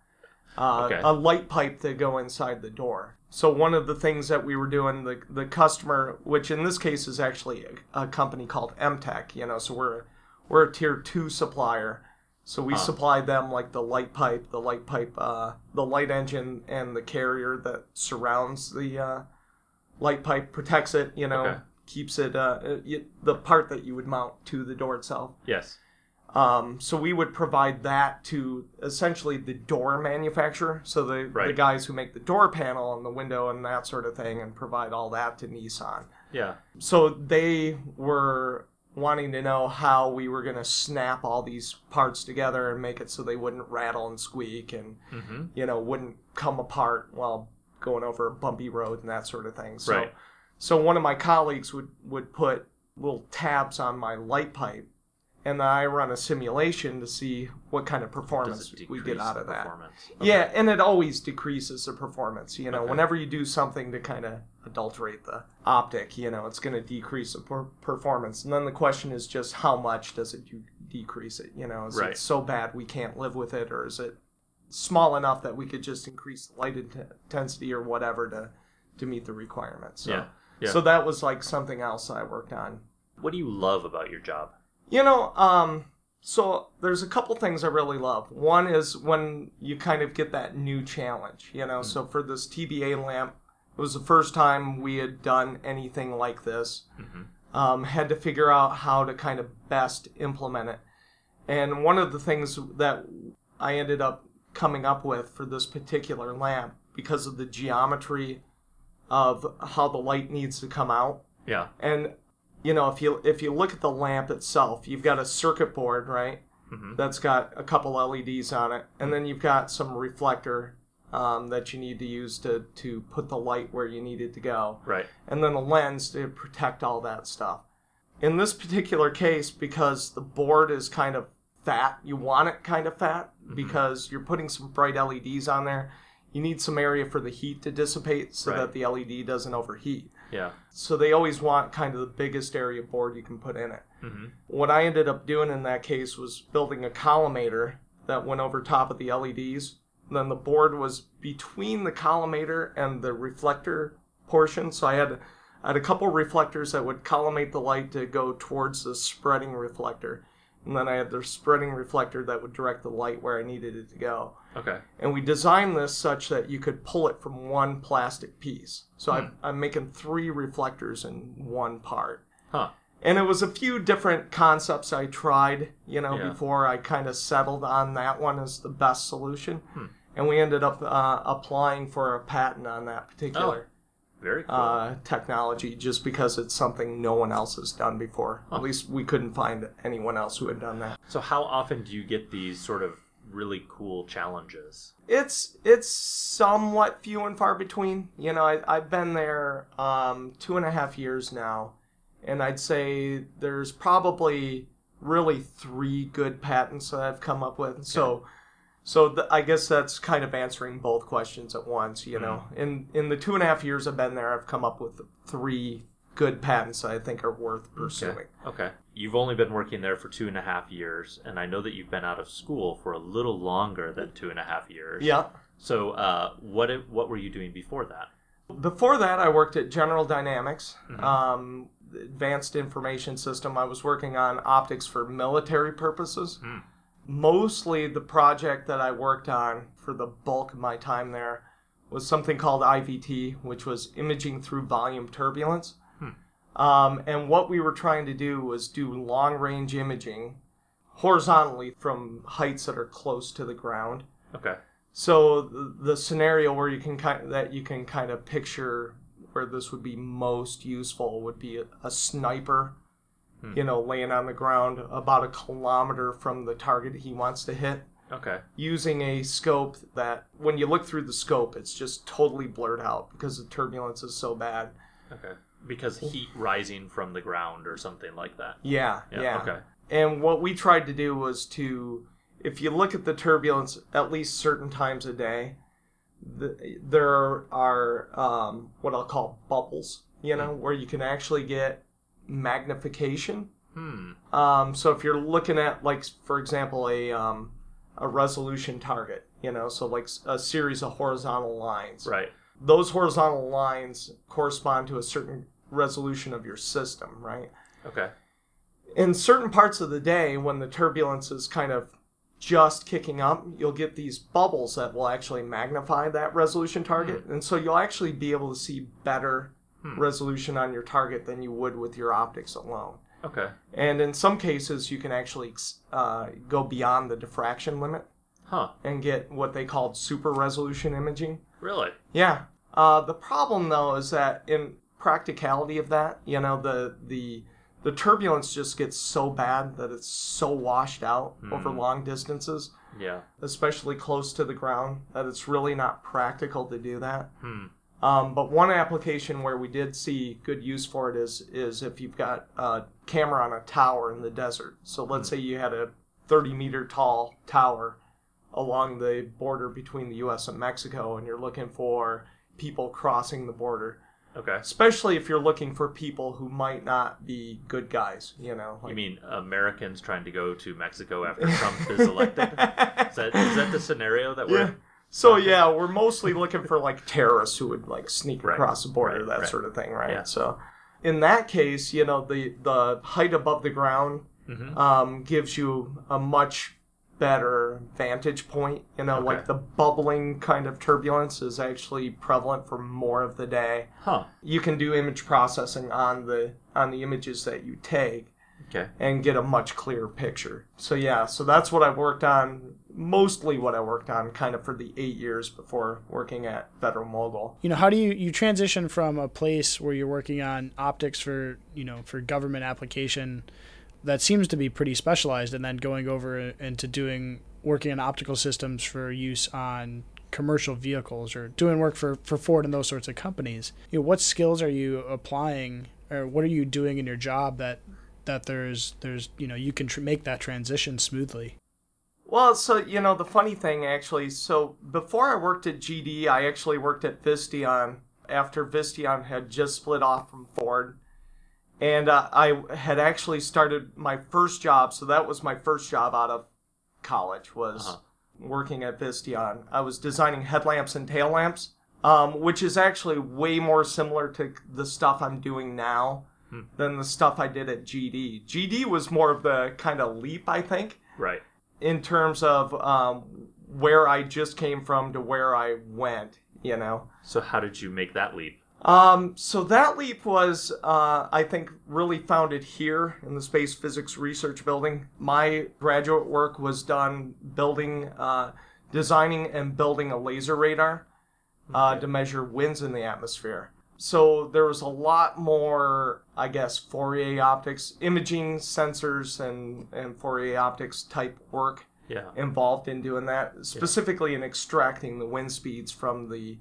uh, Okay. a light pipe to go inside the door. So one of the things that we were doing, the the customer, which in this case is actually a, a company called MTech, you know, so we're we're a tier two supplier. So we Huh. supplied them like the light pipe, the light pipe, uh, the light engine, and the carrier that surrounds the uh, light pipe, protects it, you know, Okay. Keeps it, uh, uh, y- the part that you would mount to the door itself. Yes. Um, so we would provide that to essentially the door manufacturer, so the, the guys who make the door panel and the window and that sort of thing, and provide all that to Nissan. Yeah. So they were wanting to know how we were going to snap all these parts together and make it so they wouldn't rattle and squeak and Mm-hmm. you know wouldn't come apart while going over a bumpy road and that sort of thing. So Right. So one of my colleagues would would put little tabs on my light pipe and then I run a simulation to see what kind of performance we get out of that. performance? Yeah, and it always decreases the performance. You know, Okay. whenever you do something to kind of adulterate the optic, you know, it's going to decrease the per- performance. And then the question is just how much does it do- decrease it? You know, is Right. it so bad we can't live with it, or is it small enough that we could just increase the light int- intensity or whatever to to meet the requirements? So, Yeah. Yeah. so that was like something else I worked on. What do you love about your job? You know, um, so there's a couple things I really love. One is when you kind of get that new challenge, you know. So for this TBA lamp, it was the first time we had done anything like this. Mhm. Um, had to figure out how to kind of best implement it. And one of the things that I ended up coming up with for this particular lamp, because of the geometry of how the light needs to come out, Yeah. and you know, if you if you look at the lamp itself, you've got a circuit board, right? Mhm. That's got a couple LEDs on it, and then you've got some reflector um, that you need to use to to put the light where you need it to go, Right. and then a lens to protect all that stuff. In this particular case, because the board is kind of fat, you want it kind of fat because you're putting some bright LEDs on there. You need some area for the heat to dissipate so Right. that the LED doesn't overheat. Yeah. So they always want kind of the biggest area board you can put in it. Mm-hmm. What I ended up doing in that case was building a collimator that went over top of the LEDs. Then the board was between the collimator and the reflector portion. So I had I had a couple reflectors that would collimate the light to go towards the spreading reflector. And then I had the spreading reflector that would direct the light where I needed it to go. Okay. And we designed this such that you could pull it from one plastic piece. So I, I'm making three reflectors in one part. Huh. And it was a few different concepts I tried, you know, Yeah. before I kind of settled on that one as the best solution. Hmm. And we ended up uh, applying for a patent on that particular Very cool. uh, technology just because it's something no one else has done before. At least we couldn't find anyone else who had done that. so how often do you get these sort of really cool challenges? It's it's somewhat few and far between. You know, I, I've been there um, two and a half years now, and I'd say there's probably really three good patents that I've come up with. So, so th- I guess that's kind of answering both questions at once. You know, in in the two and a half years I've been there, I've come up with three good patents that I think are worth pursuing. Okay. okay. You've only been working there for two and a half years, and I know that you've been out of school for a little longer than two and a half years. Yeah. So, uh, what what were you doing before that? Before that, I worked at General Dynamics. Um, advanced information system. I was working on optics for military purposes. Mostly the project that I worked on for the bulk of my time there was something called IVT, which was imaging through volume turbulence. Um, and what we were trying to do was do long range imaging horizontally from heights that are close to the ground. Okay. So the, the scenario where you can kind that you can kind of picture where this would be most useful would be a, a sniper, you know, laying on the ground about a kilometer from the target he wants to hit, Okay. using a scope that when you look through the scope, it's just totally blurred out because the turbulence is so bad. Okay. Because heat rising from the ground or something like that. Yeah, Yeah. yeah. Okay. And what we tried to do was to, if you look at the turbulence at least certain times a day, the, there are um, what I'll call bubbles, you know, where you can actually get magnification. Hmm. Um, so if you're looking at, like, for example, a um, a resolution target, you know, so like a series of horizontal lines. Right. Those horizontal lines correspond to a certain resolution of your system, right? Okay. in certain parts of the day when the turbulence is kind of just kicking up, you'll get these bubbles that will actually magnify that resolution target. And so you'll actually be able to see better resolution on your target than you would with your optics alone. Okay. And in some cases, you can actually uh, go beyond the diffraction limit Huh. and get what they called super resolution imaging. Really? Yeah. Uh, the problem though is that in practicality of that, you know, the the the turbulence just gets so bad that it's so washed out over long distances, Yeah. especially close to the ground, that it's really not practical to do that. Hmm. Um, but one application where we did see good use for it is is if you've got a camera on a tower in the desert. So let's say you had a 30 meter tall tower along the border between the U.S. and Mexico, and you're looking for people crossing the border. Okay. Especially if you're looking for people who might not be good guys, you know. You mean Americans trying to go to Mexico after Trump is elected? Is that is that the scenario that we're? Yeah. So yeah, we're mostly looking for like terrorists who would like sneak Right. across the border, Right, that right. sort of thing, right? Yeah. So in that case, you know, the the height above the ground Mhm. um, gives you a much better vantage point. You know, Okay. like the bubbling kind of turbulence is actually prevalent for more of the day. Huh. You can do image processing on the on the images that you take Okay. and get a much clearer picture. So yeah, so that's what I've worked on. Mostly what I worked on, kind of for the eight years before working at Federal Mogul. you know how do you you transition from a place where you're working on optics for you know for government application that seems to be pretty specialized and then going over into doing working on optical systems for use on commercial vehicles or doing work for, for Ford and those sorts of companies. You know, what skills are you applying or what are you doing in your job that that there's there's you know you can tr- make that transition smoothly. Well, so you know the funny thing actually. So before I worked at GD, I actually worked at Visteon. After Visteon had just split off from Ford, and uh, I had actually started my first job. So that was my first job out of college was Uh-huh. working at Visteon. I was designing headlamps and tail lamps, um, which is actually way more similar to the stuff I'm doing now than the stuff I did at GD. GD was more of the kind of leap, I think Right. In terms of um, where I just came from to where I went, you know. So how did you make that leap? Um, so that leap was, uh, I think, really founded here in the Space Physics Research Building. My graduate work was done building, uh, designing and building a laser radar uh, to measure winds in the atmosphere. So there was a lot more, I guess, Fourier optics, imaging sensors, and, and Fourier optics type work Yeah. involved in doing that, specifically in extracting the wind speeds from the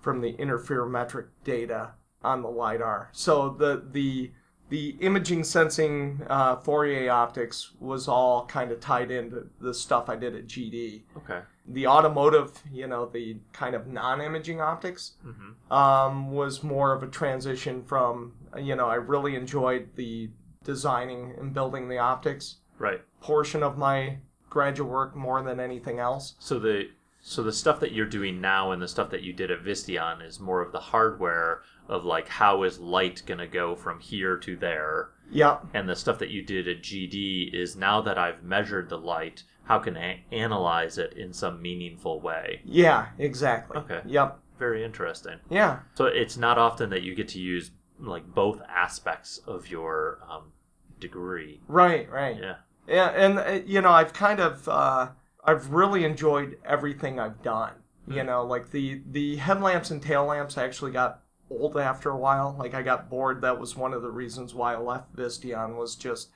from the interferometric data on the lidar. So the the the imaging sensing uh, Fourier optics was all kind of tied into the stuff I did at GD. Okay. The automotive, you know, the kind of non-imaging optics Mm-hmm. um, was more of a transition from, you know, I really enjoyed the designing and building the optics Right. portion of my graduate work more than anything else. So the So the stuff that you're doing now and the stuff that you did at Visteon is more of the hardware of like how is light going to go from here to there. Yep. And the stuff that you did at GD is now that I've measured the light, how can I analyze it in some meaningful way? Yeah, exactly. Okay. Yep. Very interesting. Yeah. So it's not often that you get to use like both aspects of your um, degree. Right, right. Yeah. Yeah, and uh, you know, I've kind of uh, I've really enjoyed everything I've done. You know, like the the headlamps and tail lamps I actually got old after a while. Like I got bored. That was one of the reasons why I left Visteon was just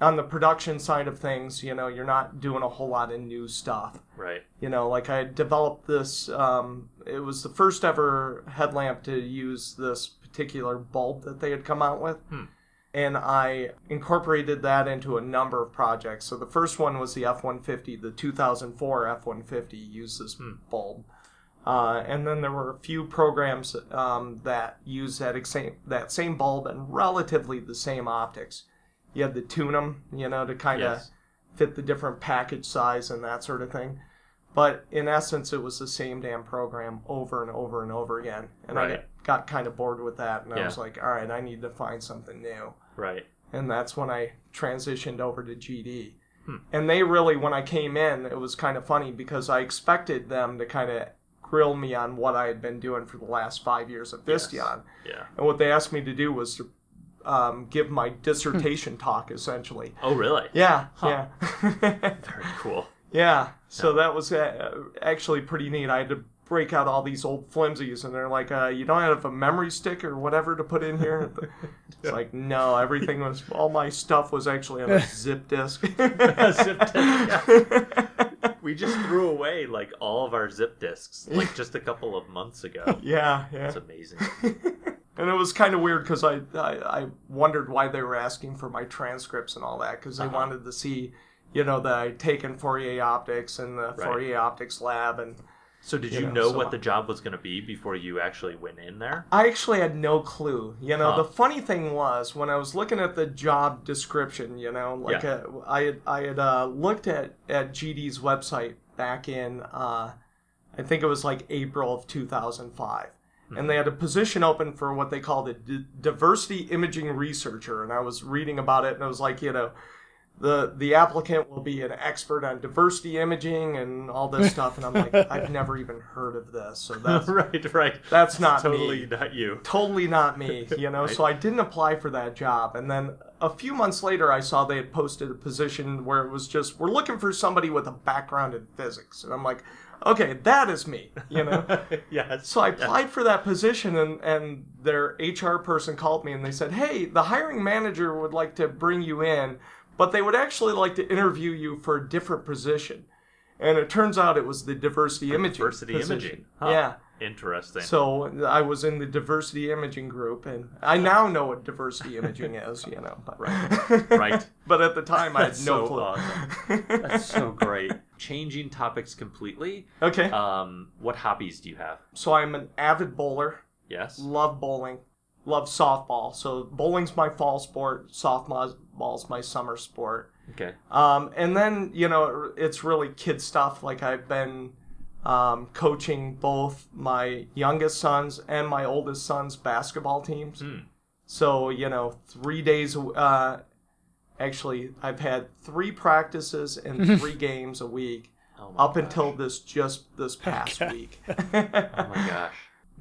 on the production side of things. You know, you're not doing a whole lot of new stuff. Right. You know, like I developed this. Um, it was the first ever headlamp to use this particular bulb that they had come out with. And I incorporated that into a number of projects. So the first one was the F 150, the 2004 F 150 used this bulb. Uh, and then there were a few programs um, that used that, ex- that same bulb and relatively the same optics. You had to tune them, you know, to kind of Yes. fit the different package size and that sort of thing. But in essence, it was the same damn program over and over and over again. And I Right. got, got kind of bored with that. And I was like, all right, I need to find something new. Right. And that's when I transitioned over to GD. Hmm. And they really, when I came in, it was kind of funny because I expected them to kind of grill me on what I had been doing for the last five years at Yes. Visteon. Yeah. And what they asked me to do was to um, give my dissertation talk, essentially. Oh, really? Yeah, Huh. yeah. Very cool. Yeah, so that was uh, actually pretty neat. I had to break out all these old flimsies, and they're like, uh, "You don't have a memory stick or whatever to put in here." It's like, no, everything was all my stuff was actually on a zip disk. Zip disk, yeah. We just threw away like all of our zip disks like just a couple of months ago. yeah, yeah. That's amazing. And it was kind of weird because I, I I wondered why they were asking for my transcripts and all that because they Uh-huh. wanted to see, you know, that I'd taken Fourier optics and the Right. Fourier optics lab and. So did You you know, know so- what the job was going to be before you actually went in there? I actually had no clue. You know, Huh. the funny thing was when I was looking at the job description, you know, like Yeah. uh, I had I had uh, looked at at GD's website back in uh, I think it was like April of 2005. And they had a position open for what they called a d- diversity imaging researcher, and I was reading about it, and I was like, you know, the the applicant will be an expert on diversity imaging and all this stuff, and I'm like, I've never even heard of this, so that's right, right. that's not totally me not you. totally not me, you know. So I didn't apply for that job. And then a few months later, I saw they had posted a position where it was just, we're looking for somebody with a background in physics. And I'm like, okay, that is me, you know. yes. So I applied for that position, and, and their HR person called me and they said, Hey, the hiring manager would like to bring you in, but they would actually like to interview you for a different position. And it turns out it was the diversity imaging. Diversity position. imaging. Huh. Yeah. Interesting. So I was in the diversity imaging group, and I now know what diversity imaging is, you know. But, Right. Right. but at the time, I had That's no so clue. awesome. That's so great. Changing topics completely. okay. Um, what hobbies do you have? so I'm an avid bowler. Yes. Love bowling. Love softball. So bowling's my fall sport. Softball's my summer sport. Okay. Um, and then you know it's really kid stuff. Like I've been um, coaching both my youngest sons and my oldest son's basketball teams. Hmm. So you know, three days. Uh, actually, I've had three practices and three games a week Oh up gosh. until this just this past week. Oh my gosh.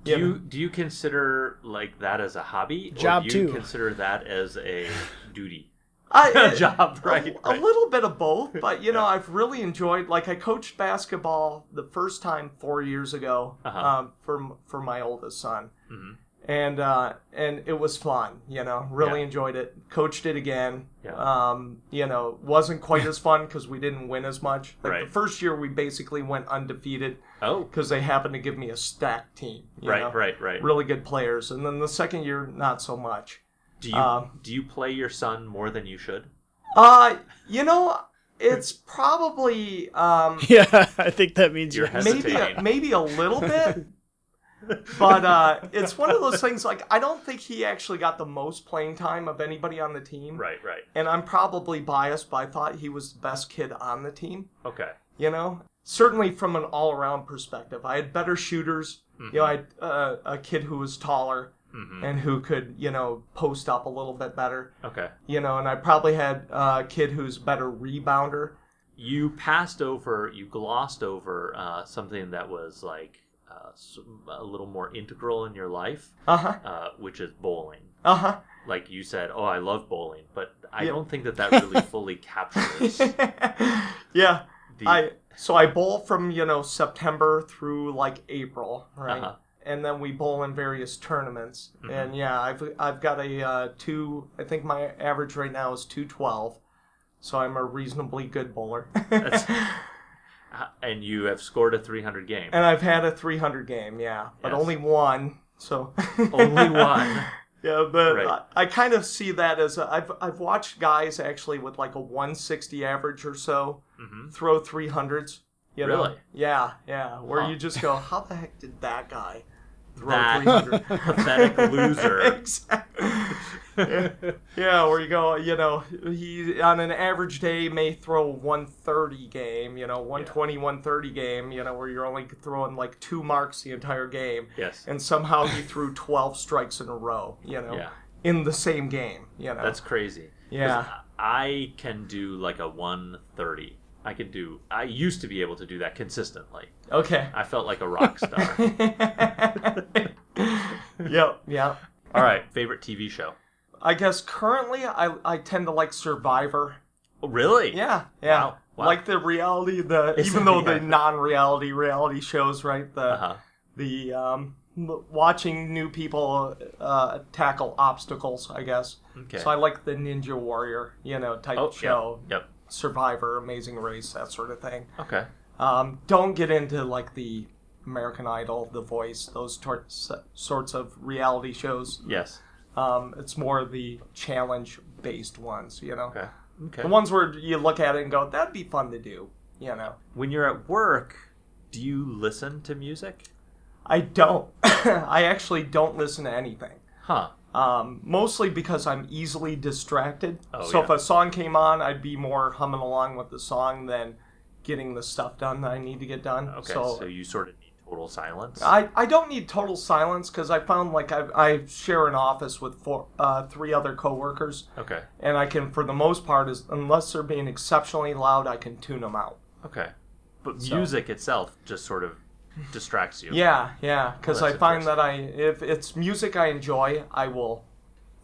Do Yeah. you do you consider like that as a hobby, or do you too. consider that as a duty? I, A job, a- right? A, little bit of both, but you know, I've really enjoyed. Like, I coached basketball the first time four years ago Uh-huh. um, for for my oldest son, Mhm. and uh, and it was fun. You know, really Yeah. enjoyed it. Coached it again. Yeah. Um, you know, wasn't quite as fun because we didn't win as much. Like Right. the first year, we basically went undefeated Oh, because they happened to give me a stacked team. you right, know, right, right. Really good players, and then the second year, not so much. Do you um, do you play your son more than you should? Uh, you know, it's probably um, Yeah, I think that means You're yes. maybe a, maybe a little bit, but uh, it's one of those things. Like I don't think he actually got the most playing time of anybody on the team, Right, right. and I'm probably biased, but I thought he was the best kid on the team. Okay. You know, certainly from an all around perspective. I had better shooters. You know, I had uh, a kid who was taller and who could, you know, post up a little bit better. Okay. You know, and I probably had uh, a kid who's better rebounder. You passed over, you glossed over uh, something that was like uh, a little more integral in your life, Uh huh. uh, which is bowling. Uh huh. Like you said, oh, I love bowling, but I Yeah. don't think that that really fully captures yeah. the. I so I bowl from you know September through like April, right? Uh-huh. And then we bowl in various tournaments. Mm-hmm. And yeah, I've I've got a uh, two. I think my average right now is two twelve, so I'm a reasonably good bowler. And you have scored a 300 game. and I've had a three hundred game, yeah, but Yes. only one. So Only one. Yeah, but Right. I, I kind of see that as a, I've I've watched guys actually with like a 160 average or so Mhm. throw 300s. You know? Really? Yeah, yeah. Where Huh. you just go, how the heck did that guy That 300? pathetic loser. exactly. yeah. yeah, where you go, you know, he on an average day may throw 130 game, you know, 120, 130 game, you know, where you're only throwing like two marks the entire game Yes. and somehow he threw 12 strikes in a row, you know, Yeah. in the same game, you know. That's crazy. Yeah. I can do like a 130. I could do. I used to be able to do that consistently. okay. I felt like a rock star. yep, yep. All right, favorite TV show. I guess currently I, I tend to like Survivor. Oh, really? Yeah, yeah. Wow, wow. Like the reality, the Is even that- though yeah. the non-reality reality shows, right? The Uh-huh. the um, watching new people uh, tackle obstacles, I guess. Okay. So I like the Ninja Warrior, you know, type Oh, show. Yep. yep. Survivor, Amazing Race, that sort of thing. Okay. Um, don't get into like the American Idol, The Voice, those tor- s- sorts of reality shows. Yes. Um, it's more the challenge-based ones, you know. Okay. Okay. The ones where you look at it and go, "That'd be fun to do," you know. When you're at work, do you listen to music? I don't. I actually don't listen to anything. Huh. Um, mostly because I'm easily distracted. Oh, so if a song came on, I'd be more humming along with the song than getting the stuff done that I need to get done. Okay. So, So, you sort of need total silence. I, I don't need total silence because I found like I, I share an office with four, uh, three other coworkers, okay. and I can, for the most part, is unless they're being exceptionally loud, I can tune them out. Okay. But So- music itself just sort of distracts you. Yeah, yeah, because Well, I find that I if it's music I enjoy, I will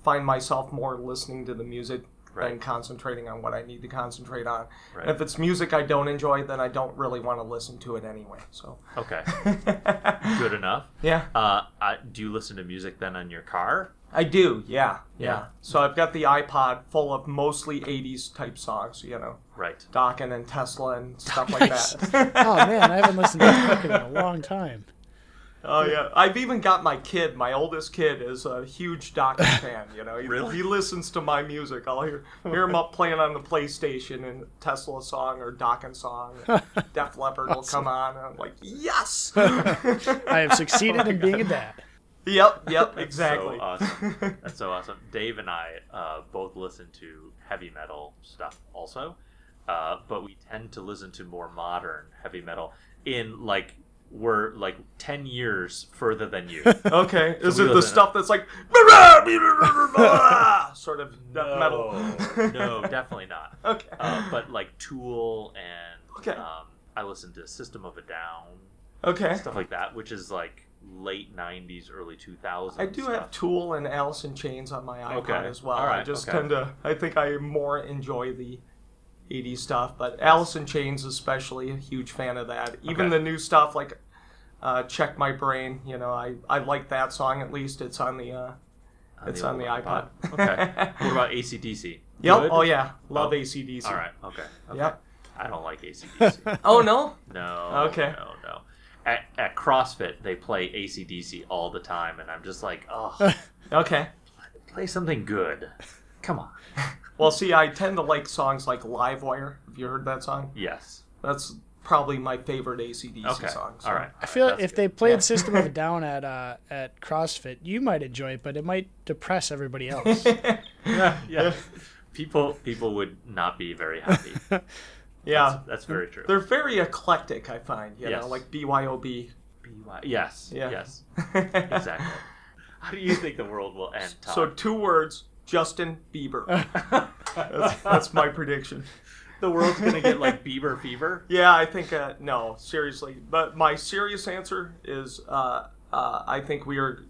find myself more listening to the music than concentrating on what I need to concentrate on. Right. And if it's music I don't enjoy, then I don't really want to listen to it anyway. So, Okay. Good enough. yeah, Uh, I, do you listen to music then on your car? I do. Yeah, yeah, Yeah. So I've got the iPod full of mostly '80s type songs. You know, Right. Dokken and Tesla and stuff like that. Oh man, I haven't listened to Dokken in a long time. Oh yeah, I've even got my kid. My oldest kid is a huge Dokken fan. You know, he, Really? he listens to my music. I'll hear hear him up playing on the PlayStation and Tesla song or Dokken song. Def Leppard will come on, and I'm like, yes. I have succeeded oh in being a dad. Yep, yep, That's exactly. So awesome. That's so awesome. Dave and I uh, both listen to heavy metal stuff also, uh, but we tend to listen to more modern heavy metal. In like we're like ten years further than you. Okay, is it the stuff that's like sort of death metal? no, definitely not. Okay. Uh, but like Tool and Okay. um, I listen to System of a Down, Okay. stuff like that, which is like late '90s, early 2000s. I do stuff. have Tool and Alice in Chains on my iPod Okay. as well. All I just okay. tend to. I think I more enjoy the 80s stuff, but Alice in Chains especially a huge fan of that. Even Okay. the new stuff like uh, Check My Brain, you know, I I like that song at least. It's on the uh, it's on the old iPod. okay. What about ACDC? Yep. Good? Oh yeah, love Oh. ACDC. All right. Okay. okay. Yep. I don't like ACDC. Oh no. no. Okay. No. No. At, at CrossFit, they play ACDC all the time, and I'm just like, oh, Okay. play something good. Come on. Well, see, I tend to like songs like Livewire. Have you heard that song? Yes. That's probably my favorite ACDC Okay. song. so- All right. I feel That's if good. they played Yeah. System of a Down at uh, at CrossFit, you might enjoy it, but it might depress everybody else. yeah, yeah. People people would not be very happy. Yeah, That's, that's very true. they're very eclectic. I find you Yes. know, like BYOB. BY Yes. Yeah. Yes. Exactly. How do you think the world will end, Todd? so two words: Justin Bieber. that's, that's my prediction. the world's gonna get like Bieber fever. Yeah, I think uh, no, seriously. But my serious answer is, uh, uh, I think we are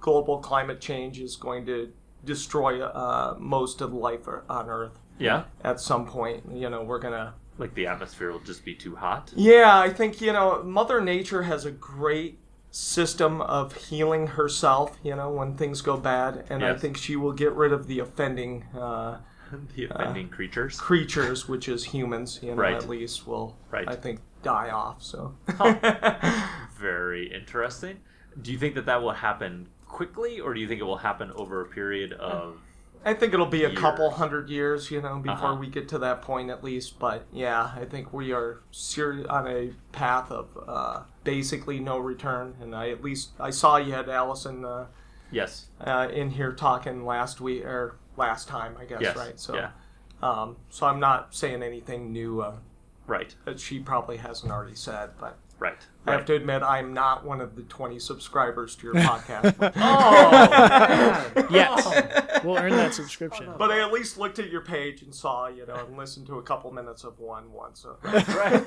global climate change is going to destroy uh, most of life on Earth Yeah. at some point. You know, we're gonna. Like the atmosphere will just be too hot. Yeah, I think you know, Mother Nature has a great system of healing herself. You know, when things go bad, and I think she will get rid of the offending. Uh, the offending creatures. creatures, which is humans, you know, Right. at least will, Right. I think, die off. So, Very interesting. Do you think that that will happen quickly, or do you think it will happen over a period of? I think it'll be a couple hundred years, you know, before Uh-huh. we get to that point at least. But yeah, I think we are ser- on a path of uh, basically no return. And I at least I saw you had Allison uh, Yes. uh, in here talking last week or last time, I guess, Yes. right? So, yeah. um, so I'm not saying anything new uh, Right. that she probably hasn't already said, but. Right. I have to admit, I'm not one of the 20 subscribers to your podcast. Oh. man. Yes. Oh. We'll earn that subscription. But I at least looked at your page and saw, you know, and listened to a couple minutes of one once. So. Right.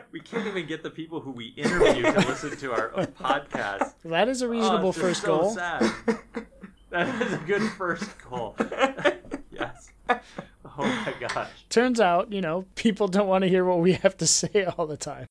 we can't even get the people who we interview to listen to our podcast. That is a Oh, reasonable it's just first so goal. Sad. That is a good first goal. yes. Oh my gosh. Turns out, you know, people don't want to hear what we have to say all the time.